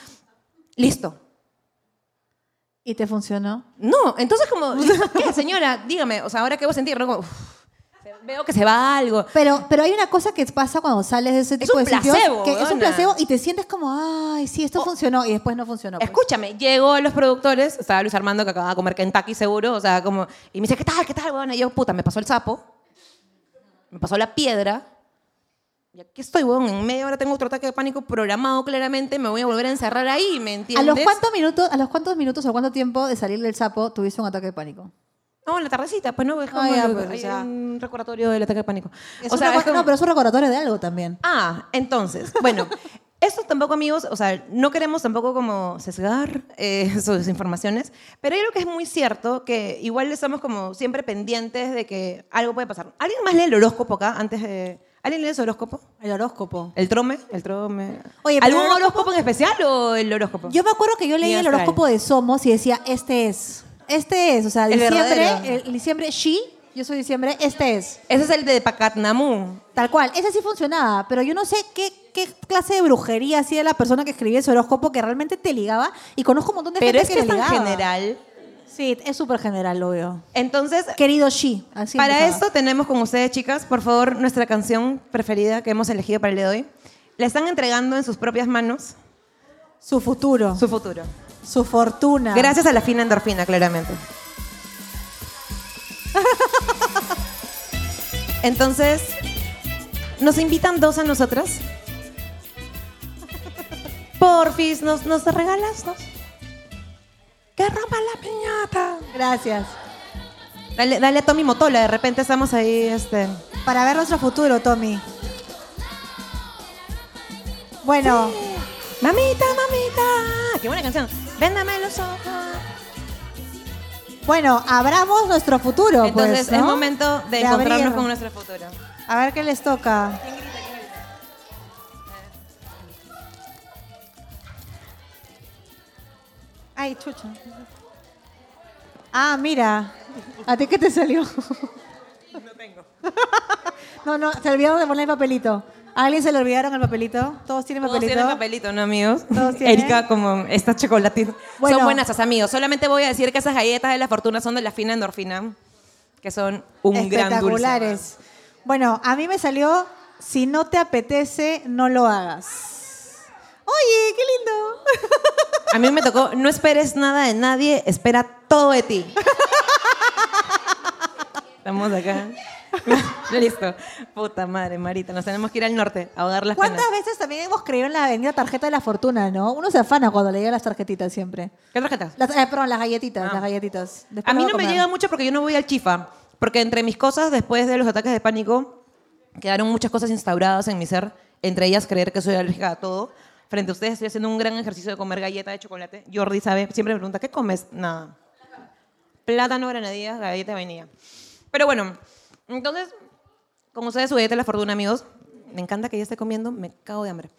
listo. ¿Y te funcionó? No, entonces como, (laughs) ¿qué, señora? Dígame, o sea, ¿ahora qué voy a sentir? ¿No? Como, uf, veo que se va algo. Pero, pero hay una cosa que pasa cuando sales de ese tipo un de sitios. placebo, que es un placebo y te sientes como, ay, sí, esto Oh. funcionó y después no funcionó. pues. Escúchame, llegó a los productores, estaba Luis Armando que acababa de comer Kentucky seguro, o sea, como, y me dice, ¿qué tal, qué tal, weón? Y yo, puta, me pasó el sapo, me pasó la piedra, y aquí estoy, weón, en media hora tengo otro ataque de pánico programado claramente, me voy a volver a encerrar ahí, ¿me ¿A entiendes? los, cuántos minutos, ¿A los cuántos minutos o cuánto tiempo de salir del sapo tuviste un ataque de pánico? No, en la tardecita, pues no, es como Ah, ya, pues, hay un recordatorio del ataque de pánico. Es o sea, recu- es como- No, pero es un recordatorio de algo también. Ah, entonces, bueno, (laughs) esto tampoco, amigos, o sea, no queremos tampoco como sesgar eh, (laughs) sus informaciones, pero hay algo que es muy cierto, que igual estamos como siempre pendientes de que algo puede pasar. ¿Alguien más lee el horóscopo acá antes de... ¿Alguien lee ese horóscopo? El horóscopo. ¿El trome? ¿El trome? Oye, pero ¿Algún el horóscopo- horóscopo en especial o el horóscopo? Yo me acuerdo que yo leí Ni el astral. horóscopo de Somos y decía, este es. Este es. O sea, El diciembre, el, diciembre, she, yo soy diciembre, este es. Ese es el de Pacatnamú. Tal cual. Ese sí funcionaba, pero yo no sé qué, qué clase de brujería hacía la persona que escribía ese horóscopo que realmente te ligaba y conozco un montón de Pero es gente que que, es tan general Sí, es súper general, lo veo. Entonces, Querido Shi, así para empezaba. esto tenemos con ustedes, chicas, por favor, nuestra canción preferida que hemos elegido para el día de hoy. Le están entregando en sus propias manos Su futuro, su futuro. Su fortuna. Gracias a la fina endorfina, claramente. (laughs) Entonces, ¿nos invitan dos a nosotras? Porfis, ¿nos, nos regalas dos? ¡Que rompa la piñata! Gracias. Dale, dale a Tommy Motola, de repente estamos ahí, este... Para ver nuestro futuro, Tommy. Bueno, Mamita, mamita. ¡Qué buena canción! Véndame los ojos. bueno, abramos nuestro futuro. Entonces, pues, ¿no? es momento de, encontrarnos abrir. con nuestro futuro. A ver qué les toca. Ay, chucha. Ah, mira. ¿A ti qué te salió? No tengo. (laughs) no, no, se olvidaron de poner el papelito. ¿A alguien se le olvidaron el papelito? ¿Todos tienen Todos papelito? tienen papelito, ¿no, amigos? Todos (laughs) tienen. Erika, como esta chocolatita. Bueno. Son buenas, amigos. Solamente voy a decir que esas galletas de la fortuna son de la fina endorfina, que son un gran dulce. Espectaculares. Bueno, a mí me salió, si no te apetece, no lo hagas. Oye, qué lindo. (laughs) A mí me tocó, no esperes nada de nadie, espera todo de ti. (laughs) Estamos acá. (laughs) Listo. Puta madre, Marita, nos tenemos que ir al norte a ahogar las penas. ¿Cuántas veces también hemos creído en la avenida tarjeta de la fortuna, no? Uno se afana cuando le llegan las tarjetitas siempre. ¿Qué tarjetas? Las, eh, perdón, las galletitas, Ah. las galletitas. Después A mí no me llega mucho porque yo no voy al chifa. Porque entre mis cosas, después de los ataques de pánico, quedaron muchas cosas instauradas en mi ser. Entre ellas, creer que soy alérgica a todo. Frente a ustedes, estoy haciendo un gran ejercicio de comer galleta de chocolate. Jordi sabe, siempre me pregunta, ¿qué comes? Nada. Plátano, granadillas, galleta de vainilla. Pero bueno, entonces, como ustedes, su de la fortuna, amigos. Me encanta que ya esté comiendo, me cago de hambre.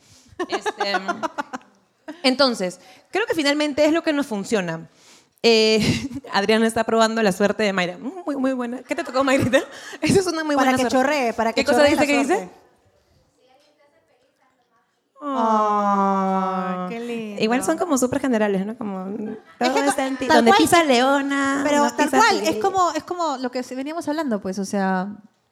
Este, (laughs) entonces, creo que finalmente es lo que nos funciona. Eh, (laughs) Adriana está probando la suerte de Mayra. Muy, muy buena. ¿Qué te tocó, Mayrita? (laughs) Eso es una muy Para buena que suerte. chorree, para que ¿Qué cosa dice que dice? Ay, qué lindo. Igual son como súper generales, ¿no? Como todo que está en ti. tal Donde cual- pisa leona. Pero tal cual, es como, es como lo que veníamos hablando, pues, o sea,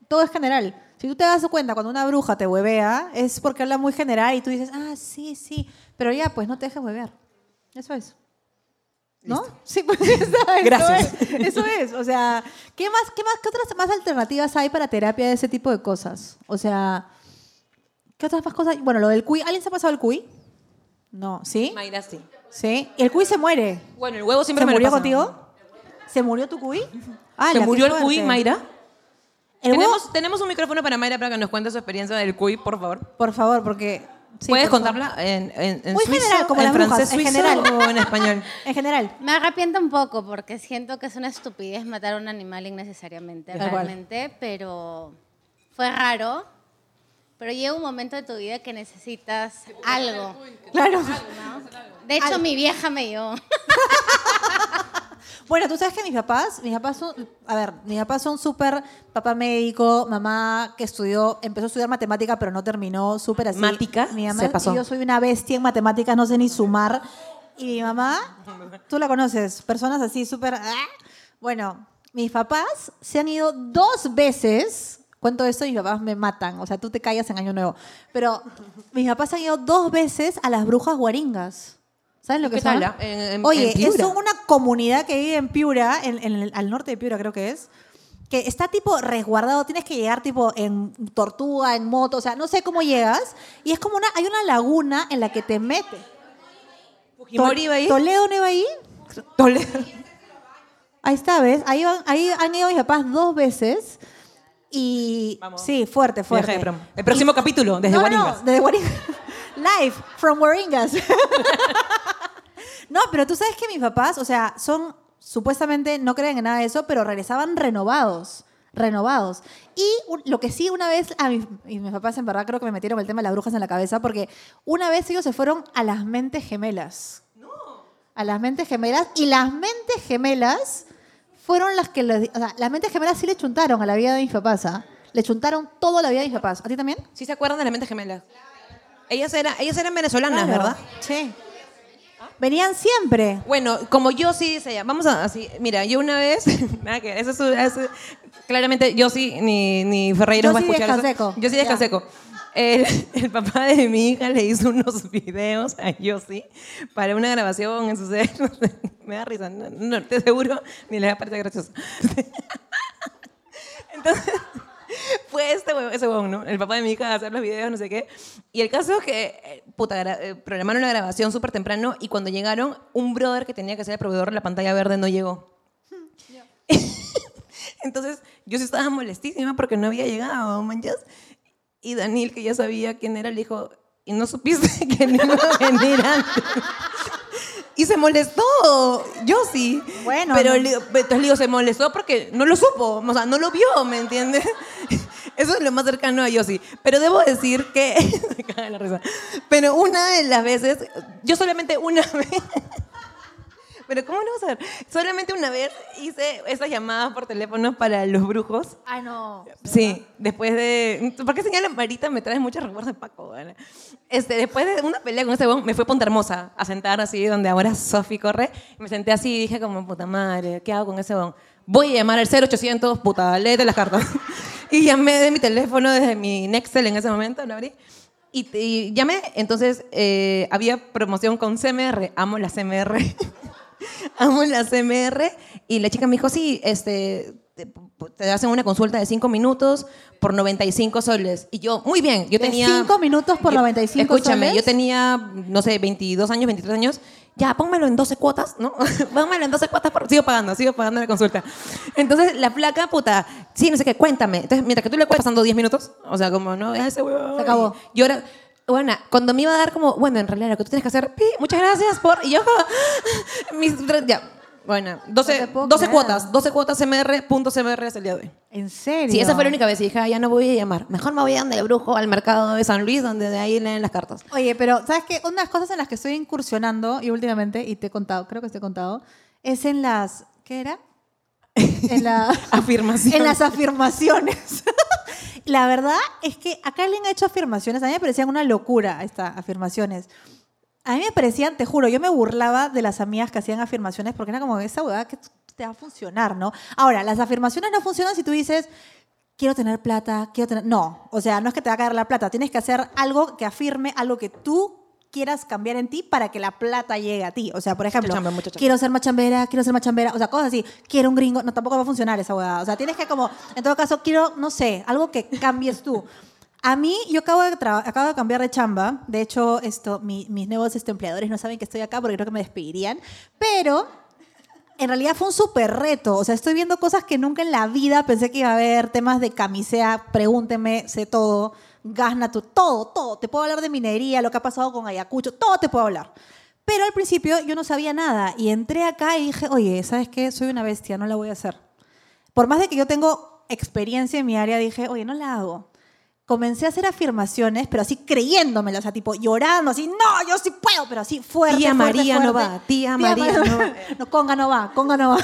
todo es general. Si tú te das cuenta cuando una bruja te huevea, es porque habla muy general y tú dices, ah, sí, sí, pero ya, pues no te dejes huevear. Eso es. ¿No? Sí, pues ¿sabes? (laughs) Gracias. Eso es, eso es. O sea, ¿qué más, qué más, qué otras más alternativas hay para terapia de ese tipo de cosas? O sea, ¿qué otras más cosas? Bueno, lo del cuy, ¿alguien se ha pasado el cuy? No, ¿sí? Mayra sí. Sí. Y el cuy se muere. Bueno, el huevo siempre ¿Se me lo murió pasan. contigo? ¿Se murió tu cuy? (laughs) Ah, ¿Se murió el cuy. Mayra? El huevo, ¿Tenemos, tenemos un micrófono para Mayra para que nos cuente su experiencia del cuy, por favor. por favor, porque... sí, ¿Puedes contarla en, en, en Muy suizo, general, como en francés en suizo general. o en español? (laughs) En general. Me arrepiento un poco porque siento que es una estupidez matar a un animal innecesariamente, realmente, pero fue raro. Pero llega un momento de tu vida que necesitas algo. Claro. De hecho, mi vieja me dio. (laughs) Bueno, tú sabes que mis papás, mis papás son, a ver, mis papás son súper papá médico, mamá que estudió, empezó a estudiar matemática pero no terminó, súper así. Mática, Mi mamá, se pasó. Y yo soy una bestia en matemáticas, no sé ni sumar. Y mi mamá, tú la conoces, personas así súper... ah. Bueno, mis papás se han ido dos veces. Cuento esto y mis papás me matan. O sea, tú te callas en Año Nuevo. Pero mis papás han ido dos veces a las brujas guaringas. ¿Sabes lo que ¿Qué son? ah? En- en- Oye, en es una comunidad que vive en Piura, el- al norte de Piura creo que es, que está tipo resguardado, tienes que llegar tipo en tortuga, en moto, o sea, no sé cómo llegas, y es como una, hay una laguna en la que te metes. ¿Fujimori iba ahí? ¿Toledo no iba ahí? Toledo. Ahí está, ¿ves? Ahí, van- ahí han ido mis papás dos veces. Y Vamos. sí, fuerte, fuerte. El próximo capítulo, desde no, Guaringas. No, desde Guaringas. (laughs) Live from Guaringas. (laughs) no, pero tú sabes que mis papás, o sea, son supuestamente no creen en nada de eso, pero regresaban renovados. Renovados. Y lo que sí, una vez, a mis, y mis papás en verdad creo que me metieron el tema de las brujas en la cabeza, porque una vez ellos se fueron a las mentes gemelas. A las mentes gemelas. Y las mentes gemelas fueron las que les. O sea, las mentes gemelas sí le chuntaron a la vida de mis papás. ¿ah? Le chuntaron toda la vida de mis papás. ¿A ti también? ¿Sí se acuerdan de la mente gemela? Ellas, eran ellas eran venezolanas, Claro. ¿verdad? Sí. Venían siempre. Bueno, como yo sí se llama, vamos a así, mira, yo una vez, (laughs) nada que eso es, eso- claramente yo sí, ni, ni Ferreira Yo va a sí escuchar eso. Descanseco. Yo sí Ya. descanseco. El, el papá de mi hija le hizo unos videos (laughs) a Yossi para una grabación en su set. (laughs) Me da risa, no, no, te seguro ni le va a parecer gracioso. (laughs) Entonces, fue este huevón, ese huevón, ¿no? El papá de mi hija a hacer los videos, no sé qué. Y el caso es que, eh, puta, eh, programaron la grabación súper temprano y cuando llegaron, un brother que tenía que ser el proveedor de la pantalla verde no llegó. Entonces, yo sí estaba molestísima porque no había llegado, manchas. Y Daniel, que ya sabía quién era, le dijo, ¿y no supiste (laughs) que no iba a venir antes? Y se molestó, yo sí. Bueno, Pero no. entonces le digo, se molestó porque no lo supo, o sea, no lo vio, ¿me entiendes? (laughs) Eso es lo más cercano a Yossi. Pero debo decir que, (laughs) me caga la risa, pero una de las veces, yo solamente una vez, pero ¿cómo lo vas a ver? Solamente una vez hice esas llamadas por teléfono para los brujos. Ay, no. Sí, después de... ¿Por qué señalan Marita? Me traes muchos recuerdos de Paco. Este, después de una pelea con ese bon, me fui a Punta Hermosa a sentar así donde ahora Sofi corre. Y me senté así y dije como, puta madre, ¿qué hago con ese bon? Voy a llamar al 0800, puta, léete las cartas. (laughs) y llamé de mi teléfono desde mi Nextel en ese momento, lo abrí. Y, y llamé, entonces eh, había promoción con CMR, amo la CMR. (laughs) (laughs) amo la CMR. Y la chica me dijo, sí, este, te, te hacen una consulta de 5 minutos por 95 soles. Y yo, muy bien, yo ¿De tenía... cinco minutos por yo- 95 Escúchame, soles? yo tenía, no sé, 22 años, 23 años. Ya, pónmelo en 12 cuotas, ¿no? (laughs) pónmelo en 12 cuotas, por- sigo pagando, sigo pagando la consulta. Entonces, la placa, puta, sí, no sé qué, cuéntame. Entonces, mientras que tú le cuentas pasando 10 minutos, o sea, como, no, ese huevón. Se acabó. Y ahora, bueno, cuando me iba a dar como, bueno, en realidad lo que tú tienes que hacer, pi, muchas gracias por, y yo (laughs) mis, ya, bueno, 12, No te puedo 12 creer. cuotas, 12 cuotas CMR, punto CMR es el día de hoy. ¿En serio? Sí, esa fue la única vez y dije, ah, ya no voy a llamar. Mejor me voy a donde el brujo, al mercado de San Luis, donde de ahí leen las cartas. Oye, pero ¿sabes qué? Unas cosas en las que estoy incursionando y últimamente, y te he contado, creo que te he contado, es en las... ¿Qué era? En, la, (laughs) Afirmación. en las afirmaciones. (laughs) la verdad es que acá le han hecho afirmaciones, a mí me parecían una locura estas afirmaciones. A mí me parecían, te juro, yo me burlaba de las amigas que hacían afirmaciones porque era como esa huevada que te va a funcionar, ¿no? Ahora, las afirmaciones no funcionan si tú dices, quiero tener plata, quiero tener... No, o sea, no es que te va a caer la plata, tienes que hacer algo que afirme algo que tú quieras cambiar en ti para que la plata llegue a ti. O sea, por ejemplo, chamba, quiero ser machambera, quiero ser machambera, o sea, cosas así, quiero un gringo, no, tampoco va a funcionar esa huevada. O sea, tienes que como, en todo caso, quiero, no sé, algo que cambies tú. A mí, yo acabo de, acabo de cambiar de chamba. De hecho, esto, mi- mis nuevos este, empleadores no saben que estoy acá porque creo que me despedirían. Pero en realidad fue un súper reto. O sea, estoy viendo cosas que nunca en la vida pensé que iba a haber. Temas de camisea, pregúnteme, sé todo. Gas natural, todo, todo. Te puedo hablar de minería, lo que ha pasado con Ayacucho, todo te puedo hablar. Pero al principio yo no sabía nada y entré acá y dije, oye, ¿sabes qué? Soy una bestia, no la voy a hacer. Por más de que yo tengo experiencia en mi área, dije, oye, no la hago. Comencé a hacer afirmaciones, pero así creyéndomelo, o sea, tipo llorando, así, no, yo sí puedo, pero así fuerte. Tía fuerte, María no fuerte. va, tía María no (laughs) va. No, conga no va, conga no va.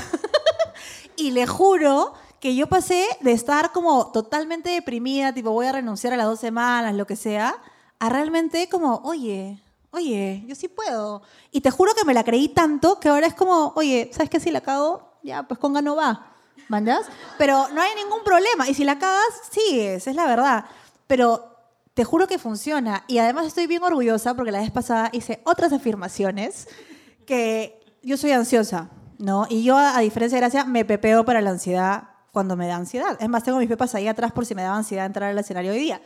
(laughs) y le juro que yo pasé de estar como totalmente deprimida, tipo voy a renunciar a las dos semanas, lo que sea, a realmente como, oye, oye, yo sí puedo. Y te juro que me la creí tanto que ahora es como, oye, ¿sabes qué? Si la cago, ya, pues conga no va. ¿Mandas? Pero no hay ningún problema. Y si la cagas, sigues, es la verdad. Pero te juro que funciona. Y además estoy bien orgullosa porque la vez pasada hice otras afirmaciones que yo soy ansiosa, ¿no? Y yo, a diferencia de Gracia, me pepeo para la ansiedad cuando me da ansiedad. Es más, tengo mis pepas ahí atrás por si me daba ansiedad entrar al escenario hoy día.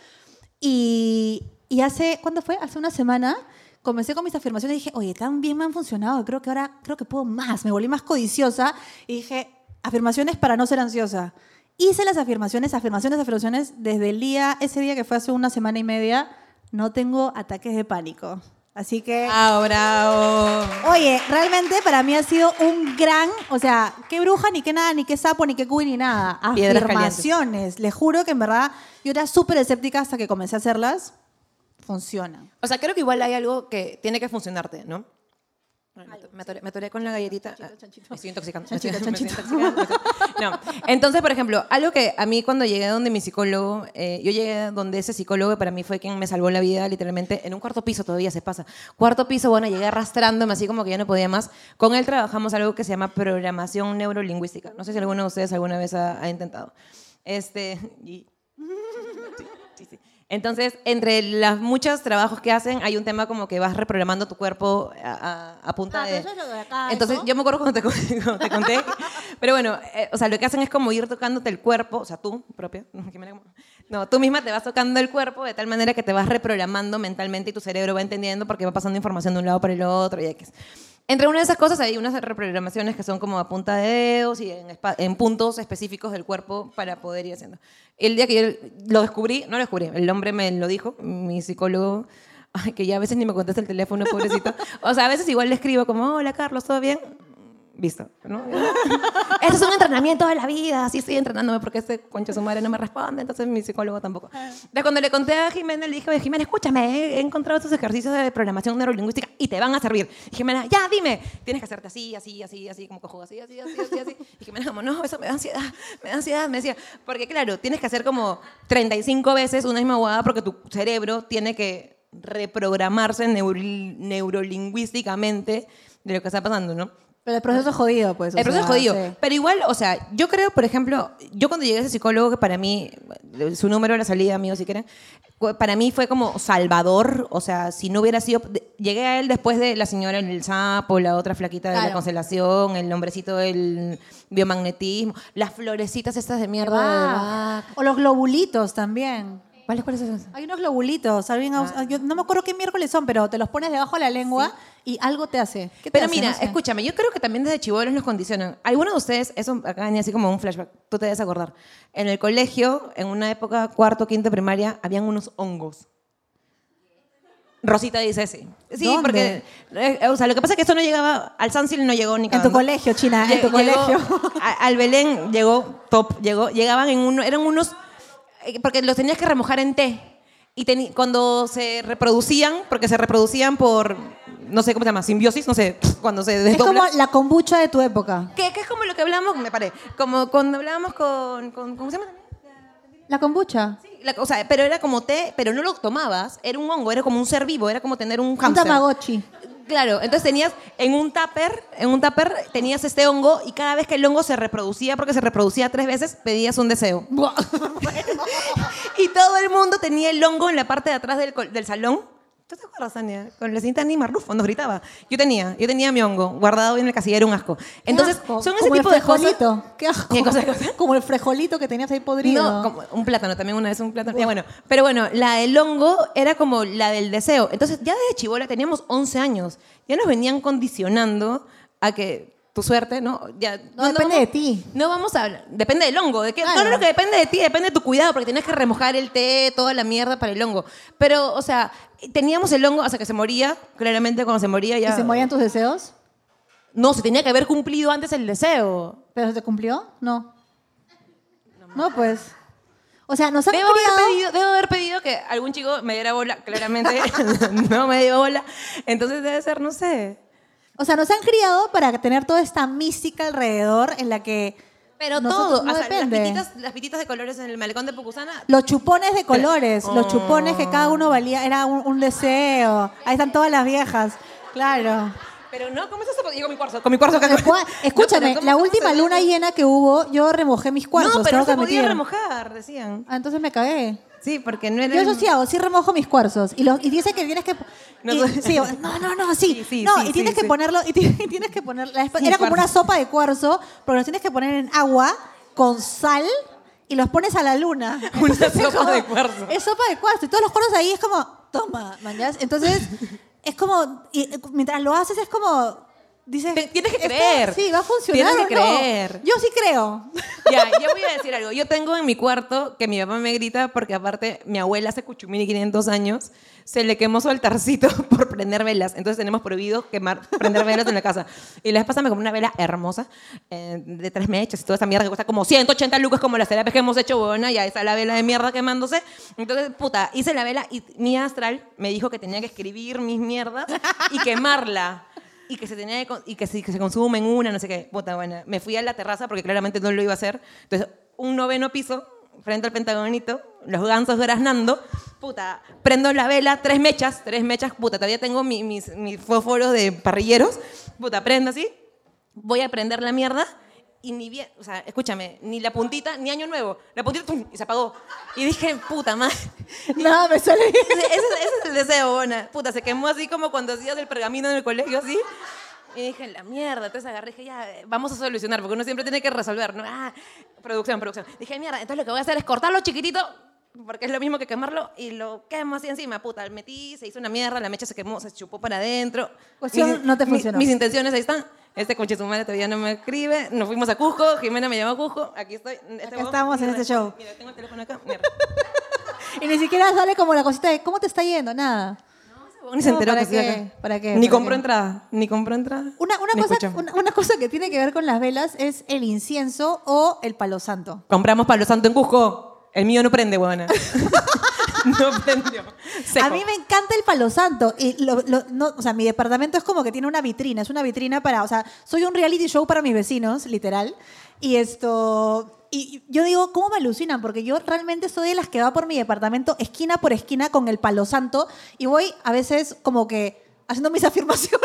Y, y hace, ¿cuándo fue? Hace una semana comencé con mis afirmaciones y dije, oye, tan bien me han funcionado, creo que ahora, creo que puedo más. Me volví más codiciosa y dije, afirmaciones para no ser ansiosa. Hice las afirmaciones, afirmaciones, afirmaciones, desde el día, ese día que fue hace una semana y media, no tengo ataques de pánico. Así que... Ah, bravo. Oye, realmente para mí ha sido un gran, o sea, qué bruja, ni qué nada, ni qué sapo, ni qué cuy, ni nada. Piedras Afirmaciones. Les juro que en verdad yo era súper escéptica hasta que comencé a hacerlas. Funcionan. O sea, creo que igual hay algo que tiene que funcionarte, ¿no? Me atoré, me atoré con la galletita. Chanchito, chanchito. Me estoy intoxicando. Chanchito, me estoy- intoxicando, No. Entonces, por ejemplo, algo que a mí cuando llegué donde mi psicólogo, eh, yo llegué donde ese psicólogo para mí fue quien me salvó la vida, literalmente, en un cuarto piso todavía se pasa. Cuarto piso, bueno, llegué arrastrándome así como que ya no podía más. Con él trabajamos algo que se llama programación neurolingüística. No sé si alguno de ustedes alguna vez ha, ha intentado. Este, y-. Entonces, entre los muchos trabajos que hacen, hay un tema como que vas reprogramando tu cuerpo a, a- a punta Ah, de... pero eso es lo de acá, Entonces, ¿eso? yo me acuerdo cuando te, con- (laughs) cuando te conté, pero bueno, eh, o sea, lo que hacen es como ir tocándote el cuerpo, o sea, tú propia, (laughs) no, tú misma te vas tocando el cuerpo de tal manera que te vas reprogramando mentalmente y tu cerebro va entendiendo porque va pasando información de un lado para el otro y X. Entre una de esas cosas hay unas reprogramaciones que son como a punta de dedos y en, en puntos específicos del cuerpo para poder ir haciendo. El día que yo lo descubrí, no lo descubrí, el hombre me lo dijo, mi psicólogo, que ya a veces ni me contesta el teléfono, pobrecito. O sea, a veces igual le escribo como, hola Carlos, ¿todo bien? Visto, ¿no? (laughs) Esto es un entrenamiento de la vida, así estoy entrenándome porque este concha su madre no me responde, entonces mi psicólogo tampoco. De cuando le conté a Jimena, le dije, oye, Jimena, escúchame, he encontrado estos ejercicios de programación neurolingüística y te van a servir. Y Jimena, ya, dime, tienes que hacerte así, así, así, así, como cojo así, así, así, así, así. Y Jimena, como, no, eso me da ansiedad, me da ansiedad, me decía, porque claro, tienes que hacer como 35 veces una misma huevada porque tu cerebro tiene que reprogramarse neuro- neurolingüísticamente de lo que está pasando, ¿no? Pero el proceso es jodido, pues. El proceso es jodido. sí. Pero igual, o sea, yo creo, por ejemplo, yo cuando llegué a ese psicólogo, que para mí, su número de la salida, amigo, si quieren, para mí fue como salvador. O sea, si no hubiera sido. Llegué a él después de la señora en el sapo, la otra flaquita de la constelación, el hombrecito del biomagnetismo, las florecitas estas de mierda Ah. O los globulitos también. ¿Cuáles, cuáles son? Hay unos globulitos. alguien- Ah. yo no me acuerdo qué miércoles son, pero te los pones debajo de la lengua y algo te hace. ¿Qué te Pero hace? mira, No sé. escúchame, yo creo que también desde chivolos nos condicionan. Algunos de ustedes, eso acá venía así como un flashback, tú te debes acordar. En el colegio, en una época cuarto, quinto, primaria, habían unos hongos. Rosita dice sí. Sí, ¿Dónde? porque, eh, o sea, lo que pasa es que esto no llegaba, al Sansil no llegó ni En tu colegio, China, en tu llegó colegio. a- al Belén llegó top, llegó, llegaban en uno, eran unos, porque los tenías que remojar en té. Y teni- cuando se reproducían, porque se reproducían por, no sé cómo se llama, simbiosis, no sé, (laughs) cuando se Es desdoblan. como la kombucha de tu época. Que, que es como lo que hablamos, me paré, como cuando hablábamos con, con- ¿cómo se llama? La kombucha. Sí, la- o sea, pero era como té, pero no lo tomabas, era un hongo, era como un ser vivo, era como tener un Un hámster. tamagotchi. Claro, entonces tenías en un tupper, en un tupper tenías este hongo y cada vez que el hongo se reproducía, porque se reproducía tres veces, pedías un deseo. (laughs) (laughs) y todo el mundo tenía el hongo en la parte de atrás del, del salón. ¿Tú te acuerdas, Tania? Con la cinta Annie Marrufo nos gritaba. Yo tenía, yo tenía mi hongo guardado en el casillero, un asco. Entonces, asco. son ese Como el tipo de cosas. Qué asco. ¿Qué cosa, qué cosa? Como el frijolito que tenías ahí podrido. No, como un plátano, también una vez un plátano. Ya, bueno, pero bueno, la del hongo era como la del deseo. Entonces, ya desde chivola teníamos 11 años. Ya nos venían condicionando a que tu suerte, ¿no? Ya, No, depende vamos- de ti. No vamos a hablar. Depende del hongo. ¿De? Claro. No, no, no, que depende de ti, depende de tu cuidado, porque tienes que remojar el té, toda la mierda para el hongo. Pero, o sea, teníamos el hongo hasta que se moría. Claramente, cuando se moría ya. ¿Y se morían tus deseos? No, se tenía que haber cumplido antes el deseo. ¿Pero se te cumplió? No. No, pues. O sea, nos han Debo haber, pedido, debo haber pedido que algún chico me diera bola, claramente (laughs) no me dio bola. Entonces debe ser, no sé. O sea, nos han criado para tener toda esta mística alrededor en la que... Pero todo, no o sea, las pititas, las pititas de colores en el malecón de Pucusana. Los chupones de colores, los Oh. chupones que cada uno valía, era un, un deseo. Ahí están todas las viejas. Claro. Pero no, ¿cómo es eso? Yo con mi cuarzo, con mi cuarzo (laughs) Escúchame, No, pero ¿cómo- la última luna llena que hubo, yo remojé mis cuarzos. No, pero no se podía remojar, decían. Ah, entonces me cagué. Sí, porque no era... Yo eso sí hago, sí remojo mis cuarzos. Y, dice que tienes que... No, y- sí, no, no, no, sí. Sí, sí, no, y tienes que ponerlo... Y ti- (laughs) y tienes que poner... la- era como una sopa de cuarzo, pero los tienes que poner en agua con sal y los pones a la luna. (laughs) Una Entonces, sopa como- de cuarzo. Es sopa de cuarzo. Y todos los cuarzos ahí es como, toma, manjas. Entonces, es como... y, mientras lo haces es como... Dices, Te- tienes que "Esto- creer. Sí, va a funcionar Tienes que o no?". creer. Yo sí creo. Ya, (laughs) yo voy a decir algo. Yo tengo en mi cuarto que mi papá me grita porque aparte mi abuela hace cuchumini 500 años se le quemó su altarcito (laughs) por prender velas. Entonces tenemos prohibido quemar, prender velas en la casa. Y la vez pasada me compré una vela hermosa eh, de tres mechas y toda esa mierda que cuesta como 180 lucas como las terapias que hemos hecho, buena, ya está la vela de mierda quemándose. Entonces, puta, hice la vela y mi astral me dijo que tenía que escribir mis mierdas y quemarla. Y que se tenía que y que, se- que se consume en una, no sé qué. Puta, bueno, me fui a la terraza porque claramente no lo iba a hacer. Entonces, un noveno piso frente al pentagonito, los gansos graznando, puta, prendo la vela, tres mechas, tres mechas, puta, todavía tengo mi- mis, mis fósforos de parrilleros, puta, prendo así, voy a prender la mierda y ni bien, o sea, escúchame, ni la puntita, ni año nuevo, la puntita, ¡pum! y se apagó. Y dije, puta madre, (laughs) Nada, me sale (laughs) ese, ese- es el deseo, bona. Puta, se quemó así como cuando hacías el pergamino en el colegio, así. Y dije, la mierda. Entonces agarré y dije, ya, vamos a solucionar, porque uno siempre tiene que resolver, ¿no? Ah, producción, producción. Dije, mierda, entonces lo que voy a hacer es cortarlo chiquitito, porque es lo mismo que quemarlo, y lo quemo así encima. Puta, metí, se hizo una mierda, la mecha se quemó, se chupó para adentro. Cuestión, no te funcionó. mis intenciones ahí están. Este coche su madre todavía no me escribe. Nos fuimos a Cusco, Jimena me llamó a Cusco. Aquí estoy. Este Acá estamos en este show. Mira, tengo el teléfono acá. Mierda. (laughs) Y ni siquiera sale como la cosita de ¿cómo te está yendo? Nada. Ni se No, enteró ¿para que qué? acá. ¿Para qué? Ni ¿Para compró entrada. Ni compró entrada. Una, una cosa, una, una cosa que tiene que ver con las velas es el incienso o el palo santo. Compramos Palo Santo en Cusco. El mío no prende, buena. (laughs) no prendió. Seco. A mí me encanta el palo santo. Y lo- lo- no, o sea, mi departamento es como que tiene una vitrina. Es una vitrina para. O sea, soy un reality show para mis vecinos, literal. Y esto. Y yo digo, ¿cómo me alucinan? Porque yo realmente soy de las que va por mi departamento esquina por esquina con el palo santo. Y voy a veces como que haciendo mis (laughs) afirmaciones.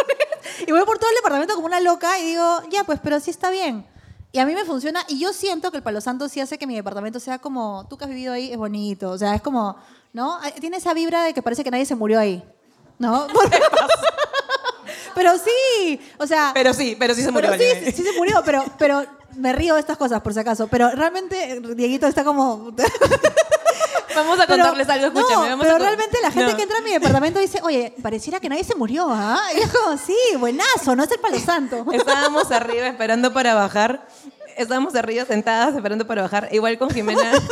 y voy por todo el departamento como una loca y digo, ya, pues, pero sí está bien. Y a mí me funciona y yo siento que el Palo Santo sí hace que mi departamento sea como, tú que has vivido ahí, es bonito. O sea, es como, ¿no? Tiene esa vibra de que parece que nadie se murió ahí. ¿No? (laughs) (laughs) pero sí, o sea... Pero sí, pero sí se murió. pero sí, sí, sí se murió, pero, pero me río de estas cosas, por si acaso. Pero realmente Dieguito está como... (laughs) Vamos a Pero- contarles algo, escúchame. No, vamos pero a realmente la gente No. que entra a mi departamento dice, oye, pareciera que nadie se murió, ¿ah? Y sí, buenazo, no es el Palo Santo. (laughs) Estábamos arriba esperando para bajar. Estábamos arriba sentadas esperando para bajar. Igual con Jimena. (laughs)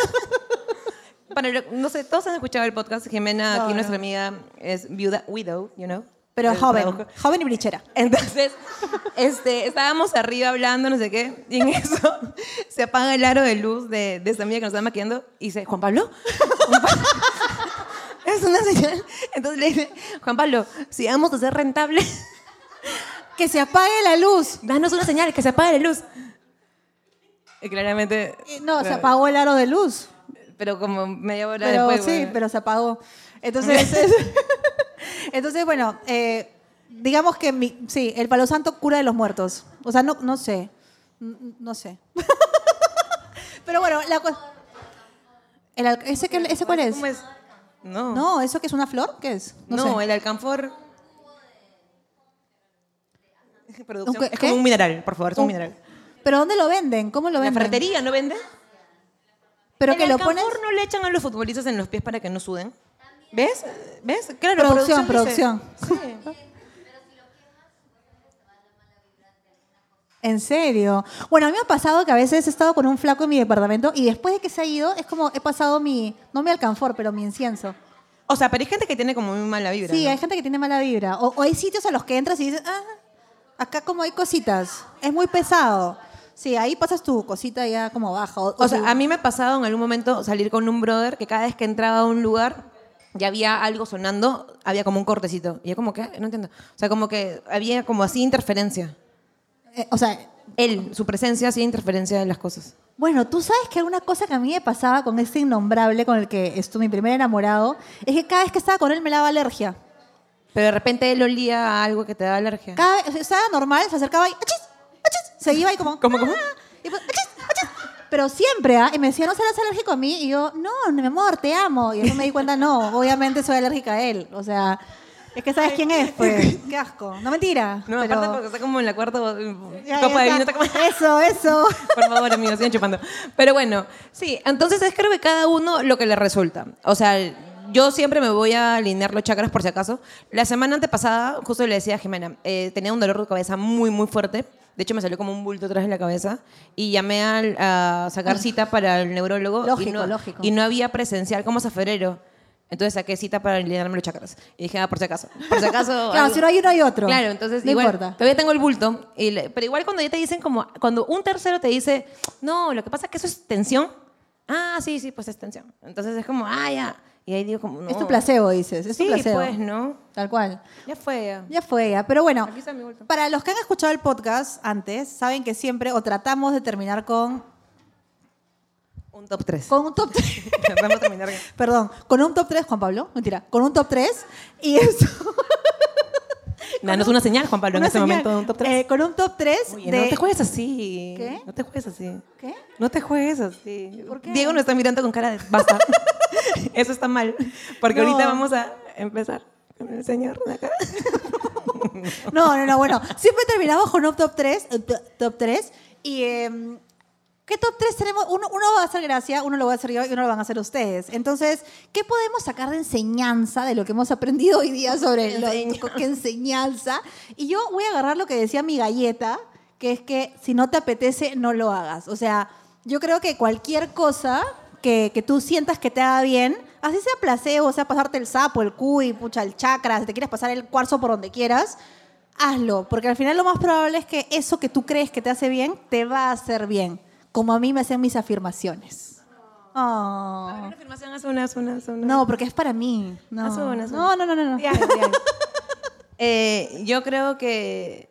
No sé, todos han escuchado el podcast. Jimena, No, aquí nuestra amiga, es viuda, widow, you know. Pero joven, trabajo. joven y brichera. Entonces, este, estábamos arriba hablando, no sé qué, y en eso (laughs) se apaga el aro de luz de, de esta amiga que nos estaba maquillando y dice, Juan Pablo, Juan Pablo". (laughs) es una señal. Entonces le dice, Juan Pablo, si vamos a ser rentable, (laughs) Que se apague la luz. danos una señal, que se apague la luz. Y claramente... Eh, No, se apagó el aro de luz. Pero como media hora Pero después. sí, bueno. pero se apagó. Entonces, es- entonces bueno, eh, digamos que mi- sí, el palo santo cura de los muertos. O sea, no, no sé. No sé. (laughs) pero bueno, la cosa. El ¿ese, qué- ¿Ese cuál es? ¿Cómo es? No. No, ¿eso que es una flor? ¿Qué es? No, No, sé. el alcanfor... (laughs) Producción. ¿Un qué- Es como un mineral, por favor, es un Un- mineral. ¿Pero dónde lo venden? ¿Cómo lo ¿La venden? ferretería no vende? ¿Pero ¿El que lo pones? alcanfor no le echan a los futbolistas en los pies para que no suden? ¿Ves? ¿Ves? Claro, Producción, dice. producción. Sí. ¿En serio? Bueno, a mí me ha pasado que a veces he estado con un flaco en mi departamento y después de que se ha ido, es como he pasado mi, no mi alcanfor, pero mi incienso. O sea, pero hay gente que tiene como muy mala vibra. Sí, ¿no? hay gente que tiene mala vibra. O, o hay sitios a los que entras y dices, ah, acá como hay cositas, es muy pesado. Sí, ahí pasas tu cosita ya como baja. O, O sea, tu- a mí me ha pasado en algún momento salir con un brother que cada vez que entraba a un lugar ya había algo sonando, había como un cortecito. Y yo como que, no entiendo. O sea, como que había como así interferencia. eh, o sea, Él, su presencia hacía interferencia en las cosas. bueno, tú sabes que alguna cosa que a mí me pasaba con este innombrable con el que estuve mi primer enamorado, es que cada vez que estaba con él me daba alergia. Pero de repente él olía a algo que te da alergia. Cada vez, o sea, estaba normal, se acercaba y ¡achis! ¡achis! Se iba y como... ¿Cómo, cómo? "Ah", y pues, "Achis! ¡Achis!". Pero siempre, ¿ah? Y me decía, ¿no serás alérgico a mí? Y yo, no, mi amor, te amo. Y después me di cuenta, no, obviamente soy alérgica a él. O sea, es que sabes quién es, (laughs) pues. Qué asco. No, mentira. No, pero- aparte porque está como en la cuarta Ya, copa ya de vino. como... (laughs) Eso, eso. Por favor, amigos, sigan chupando. Pero bueno, sí, entonces es creo que cada uno lo que le resulta. O sea, yo siempre me voy a alinear los chakras por si acaso. La semana antepasada, justo le decía a Jimena, eh, tenía un dolor de cabeza muy, muy fuerte. De hecho, me salió como un bulto atrás de la cabeza. Y llamé al- a sacar cita para el neurólogo. y Lógico, no, lógico. Y no había presencial como hasta febrero. Entonces saqué cita para alinearme los chakras. Y dije, ah, por si acaso. Por si acaso. (laughs) Claro, algo- si no hay uno, hay otro. Claro, entonces No igual, importa. todavía tengo el bulto. y le- pero igual cuando ya te dicen como, cuando un tercero te dice, no, lo que pasa es que eso es tensión. Ah, sí, sí, pues es tensión. Entonces es como, ah, ya. Y ahí digo como, no. Es tu placebo, dices. Es tu Sí, placebo. pues, ¿no? Tal cual. Ya fue ya. Ya fue ya. Pero bueno, Aquí está mi para los que han escuchado el podcast antes, saben que siempre o tratamos de terminar con, Un top 3. con un top 3. (laughs) Vamos a terminar. (laughs) Perdón, con un top 3, Juan Pablo. Mentira, con un top 3. Y eso. (laughs) Danos una señal, Juan Pablo, en este señal. momento, un top 3. Eh, con un top 3 Oye, de. no te juegues así. ¿Qué? No te juegues así. ¿Qué? No te juegues así. ¿Por qué? Diego nos está mirando con cara de basta. (laughs) Eso está mal. Porque No. ahorita vamos a empezar con el señor de acá. (laughs) No, no, no, bueno. Siempre terminamos con un top 3. eh, to- Top 3. Y. em, ¿Qué top 3 tenemos? Uno, uno va a hacer gracia, uno lo va a hacer yo y uno lo van a hacer ustedes. Entonces, ¿qué podemos sacar de enseñanza de lo que hemos aprendido hoy día sobre lo, (laughs) qué enseñanza? Y yo voy a agarrar lo que decía mi galleta, que es que si no te apetece, no lo hagas. O sea, yo creo que cualquier cosa que, que tú sientas que te haga bien, así sea placebo, sea pasarte el sapo, el cuy, pucha, el chakra, si te quieres pasar el cuarzo por donde quieras, hazlo, porque al final lo más probable es que eso que tú crees que te hace bien, te va a hacer bien, como a mí me hacen mis afirmaciones. Oh. Una afirmación, haz una, haz una, haz una. No, porque es para mí. No, Haz una, haz no, una. no, no, no. no. Ya. (laughs) Eh, yo creo que.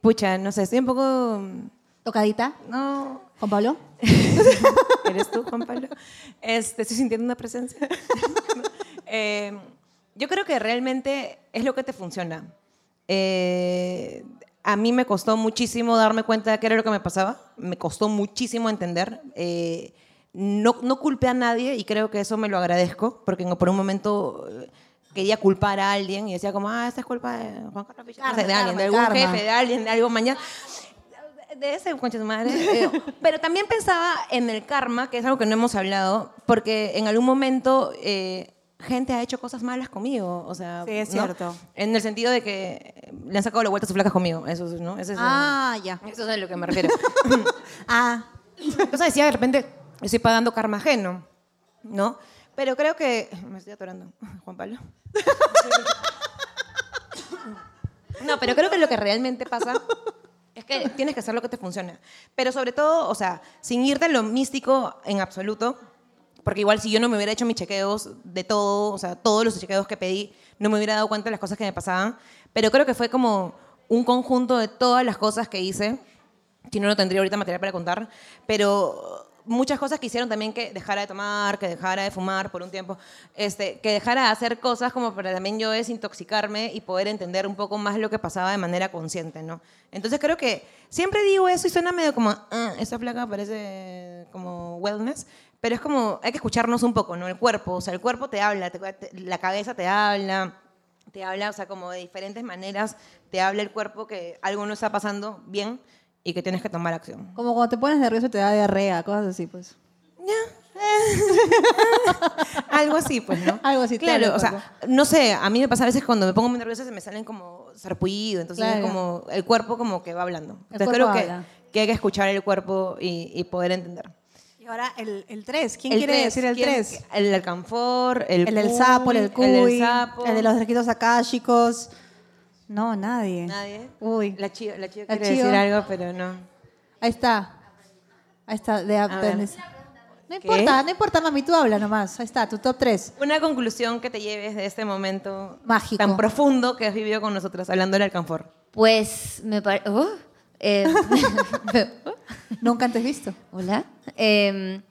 Pucha, no sé, estoy un poco. Tocadita, No. Juan Pablo. (laughs) ¿Eres tú, Juan Pablo? Este, estoy sintiendo una presencia. (laughs) Eh, yo creo que realmente es lo que te funciona. Eh, a mí me costó muchísimo darme cuenta de qué era lo que me pasaba. Me costó muchísimo entender. Eh, no, no culpé a nadie y creo que eso me lo agradezco, porque por un momento eh, quería culpar a alguien y decía como, ah, esta es culpa de Juan Carlos Pichar, no sé, de alguien, de algún jefe, de alguien, de algo mañana de ese concha de madre. eh, (laughs) pero también pensaba en el karma, que es algo que no hemos hablado, porque en algún momento eh, gente ha hecho cosas malas conmigo. O sea, Sí, es ¿no? cierto. En el sentido de que le han sacado la vuelta a sus flacas conmigo. Eso es, ¿no? Ese es Ah, ya. eso es a lo que me refiero. (laughs) (laughs) Ah, Entonces decía, de repente, estoy pagando karma ajeno, ¿no? Pero creo que... Me estoy atorando, Juan Pablo. No, pero creo que lo que realmente pasa es que tienes que hacer lo que te funciona. Pero sobre todo, o sea, sin irte a lo místico en absoluto, porque igual si yo no me hubiera hecho mis chequeos de todo, o sea, todos los chequeos que pedí, no me hubiera dado cuenta de las cosas que me pasaban. Pero creo que fue como un conjunto de todas las cosas que hice si no, no tendría ahorita material para contar, pero muchas cosas que hicieron también que dejara de tomar, que dejara de fumar por un tiempo, este, que dejara de hacer cosas como para también yo desintoxicarme y poder entender un poco más lo que pasaba de manera consciente, ¿no? Entonces creo que siempre digo eso y suena medio como, ah, esta placa parece como wellness, pero es como, hay que escucharnos un poco, ¿no? El cuerpo, o sea, el cuerpo te habla, la cabeza te habla, te habla, o sea, como de diferentes maneras, te habla el cuerpo que algo no está pasando bien y que tienes que tomar acción. como cuando te pones nervioso y te da diarrea, cosas así, pues. (laughs) Algo así, pues, ¿no? Algo así, Claro, o sea, no sé, a mí me pasa a veces cuando me pongo muy nerviosa se me salen como sarpullido, entonces Claro. es como el cuerpo como que va hablando. El Entonces cuerpo creo que, habla. que hay que escuchar el cuerpo y, y poder entender. Y ahora el, el 3. ¿Quién El quiere tres, decir el ¿quién? 3? El alcanfor, el El del sapo, el del cuy, el del sapo. el de los requitos akáshicos. No, nadie. Nadie. Uy. La chiva, la chiva La quiere decir algo, pero no. Ahí está. Ahí está. De, de- no importa, no importa, mami, tú habla nomás. Ahí está, tu top 3. Una conclusión que te lleves de este momento Mágico. tan profundo que has vivido con nosotros, hablando del alcanfor. Pues me parece... (laughs) (laughs) Nunca antes visto. Hola. Eh,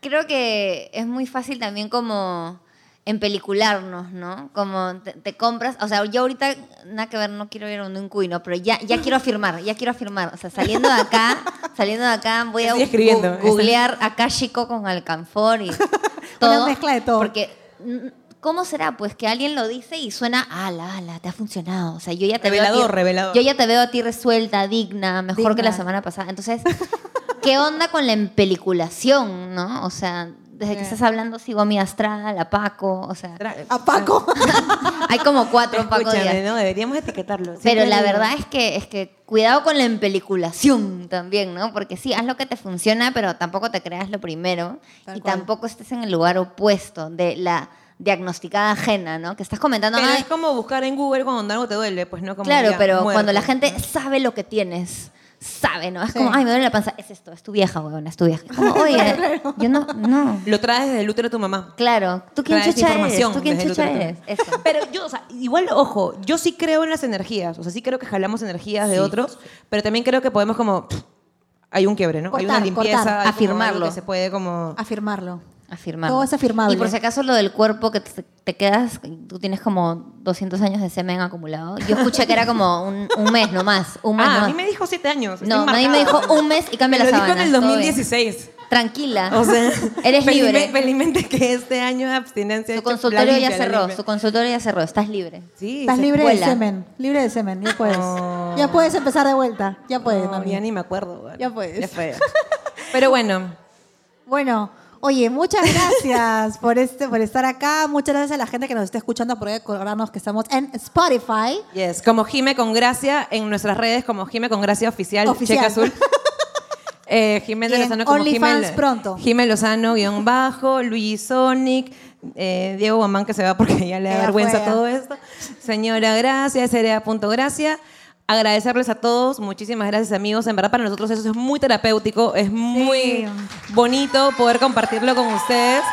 creo que es muy fácil también como empelicularnos, ¿no? Como te, te compras, o sea, yo ahorita, nada que ver, no quiero ir a un cuino, pero ya, ya quiero afirmar, ya quiero afirmar. O sea, saliendo de acá, (laughs) saliendo de acá, voy a Estoy escribiendo. gu- googlear Akashico con Alcanfor y (laughs) todo. Una mezcla de todo. Porque, ¿cómo será? Pues que alguien lo dice y suena, ala, ala, te ha funcionado. O sea, yo ya te veo a ti- revelador. Yo ya te veo a ti resuelta, digna, mejor que la semana pasada. Entonces, ¿qué onda con la empeliculación, no? O sea, desde que estás hablando sigo a mi astral, a Paco, o sea, A Paco. (laughs) hay como cuatro Paco Díaz. ¿no? Deberíamos etiquetarlo. Pero la verdad es que, es que cuidado con la empeliculación también, ¿no? Porque sí, haz lo que te funciona, pero tampoco te creas lo primero Tal y cual. tampoco estés en el lugar opuesto de la diagnosticada ajena, ¿no? Que estás comentando, Pero "Ay, es como buscar en Google cuando algo te duele, pues no como Claro, ya, pero muerto. cuando la gente sabe lo que tienes, sabe, ¿no? Es Sí. como, ay, me duele la panza. Es esto, es tu vieja, huevona, es tu vieja. Como, (laughs) oye, yo no, no. Lo traes desde el útero de tu mamá. Claro, ¿tú quién Traes chucha eres? información ¿Tú quién chucha eres? Eso. Pero yo, o sea, igual, ojo, yo sí creo en las energías. O sea, sí creo que jalamos energías de otros, pero también creo que podemos como... pff, Hay un quiebre, ¿no? hay una limpieza, cortar. hay como Afirmarlo. algo que se puede como... Afirmarlo. Afirmarlo. Todo es afirmable. Y por si acaso lo del cuerpo que te, te quedas, tú tienes como 200 años de semen acumulado. Yo escuché que era como un, un mes nomás, un mes Ah, a nomás. mí me dijo siete años. estoy No, a mí me dijo un mes y cambia Me las lo dijo sábanas. en el todo bien. 2016. Tranquila. O sea, (laughs) eres libre. Felizmente que este año de abstinencia... Su consultorio la ya la cerró, su consultorio ya cerró, estás libre. Sí, Estás libre vuela. de semen. Libre de semen. Ya puedes. Oh. Ya puedes empezar de vuelta. Ya puedes, No, mami. ya ni me acuerdo. bueno. Ya puedes. Ya fue. Pero bueno, Bueno, oye, muchas gracias por este, por estar acá. Muchas gracias a la gente que nos está escuchando por acordarnos que estamos en Spotify. yes, como Jime con Gracia en nuestras redes, como Jime con Gracia Oficial, Oficial. Checa Azul. (laughs) Eh, en Lozano como Jime, pronto. Jime Lozano guion bajo, Luigi Sonic, eh, Diego Guamán que se va porque ya le da vergüenza fue. todo esto. Señora Gracia, Gracia. Agradecerles a todos, muchísimas gracias amigos. En verdad para nosotros eso es muy terapéutico, es muy bonito poder compartirlo con ustedes. (laughs)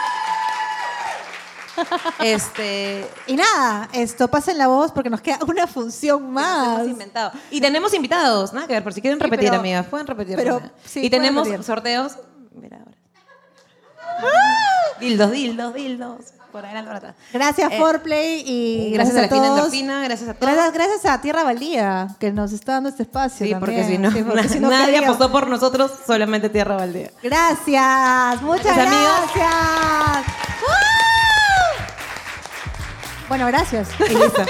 Este, Y nada, esto, pasen la voz porque nos queda una función más. hemos inventado. Y tenemos invitados, nada que ver, por si quieren Sí, repetir, pero- amigas, pueden repetir. pero, sí, y tenemos repetir. sorteos. Mira ahora. (laughs) Dildos, dildos, dildos. Por adelante, por atrás. Gracias, Eh, Forplay, y gracias a la Fina todos. Endorfina, gracias a todos. Gracias, gracias a Tierra Baldía, que nos está dando este espacio. Sí, porque si no, Sí, porque na- si no, ¿qué nadie apostó por nosotros, solamente Tierra Baldía. Gracias, muchas Gracias, gracias. Bueno, gracias. (laughs) Y listo.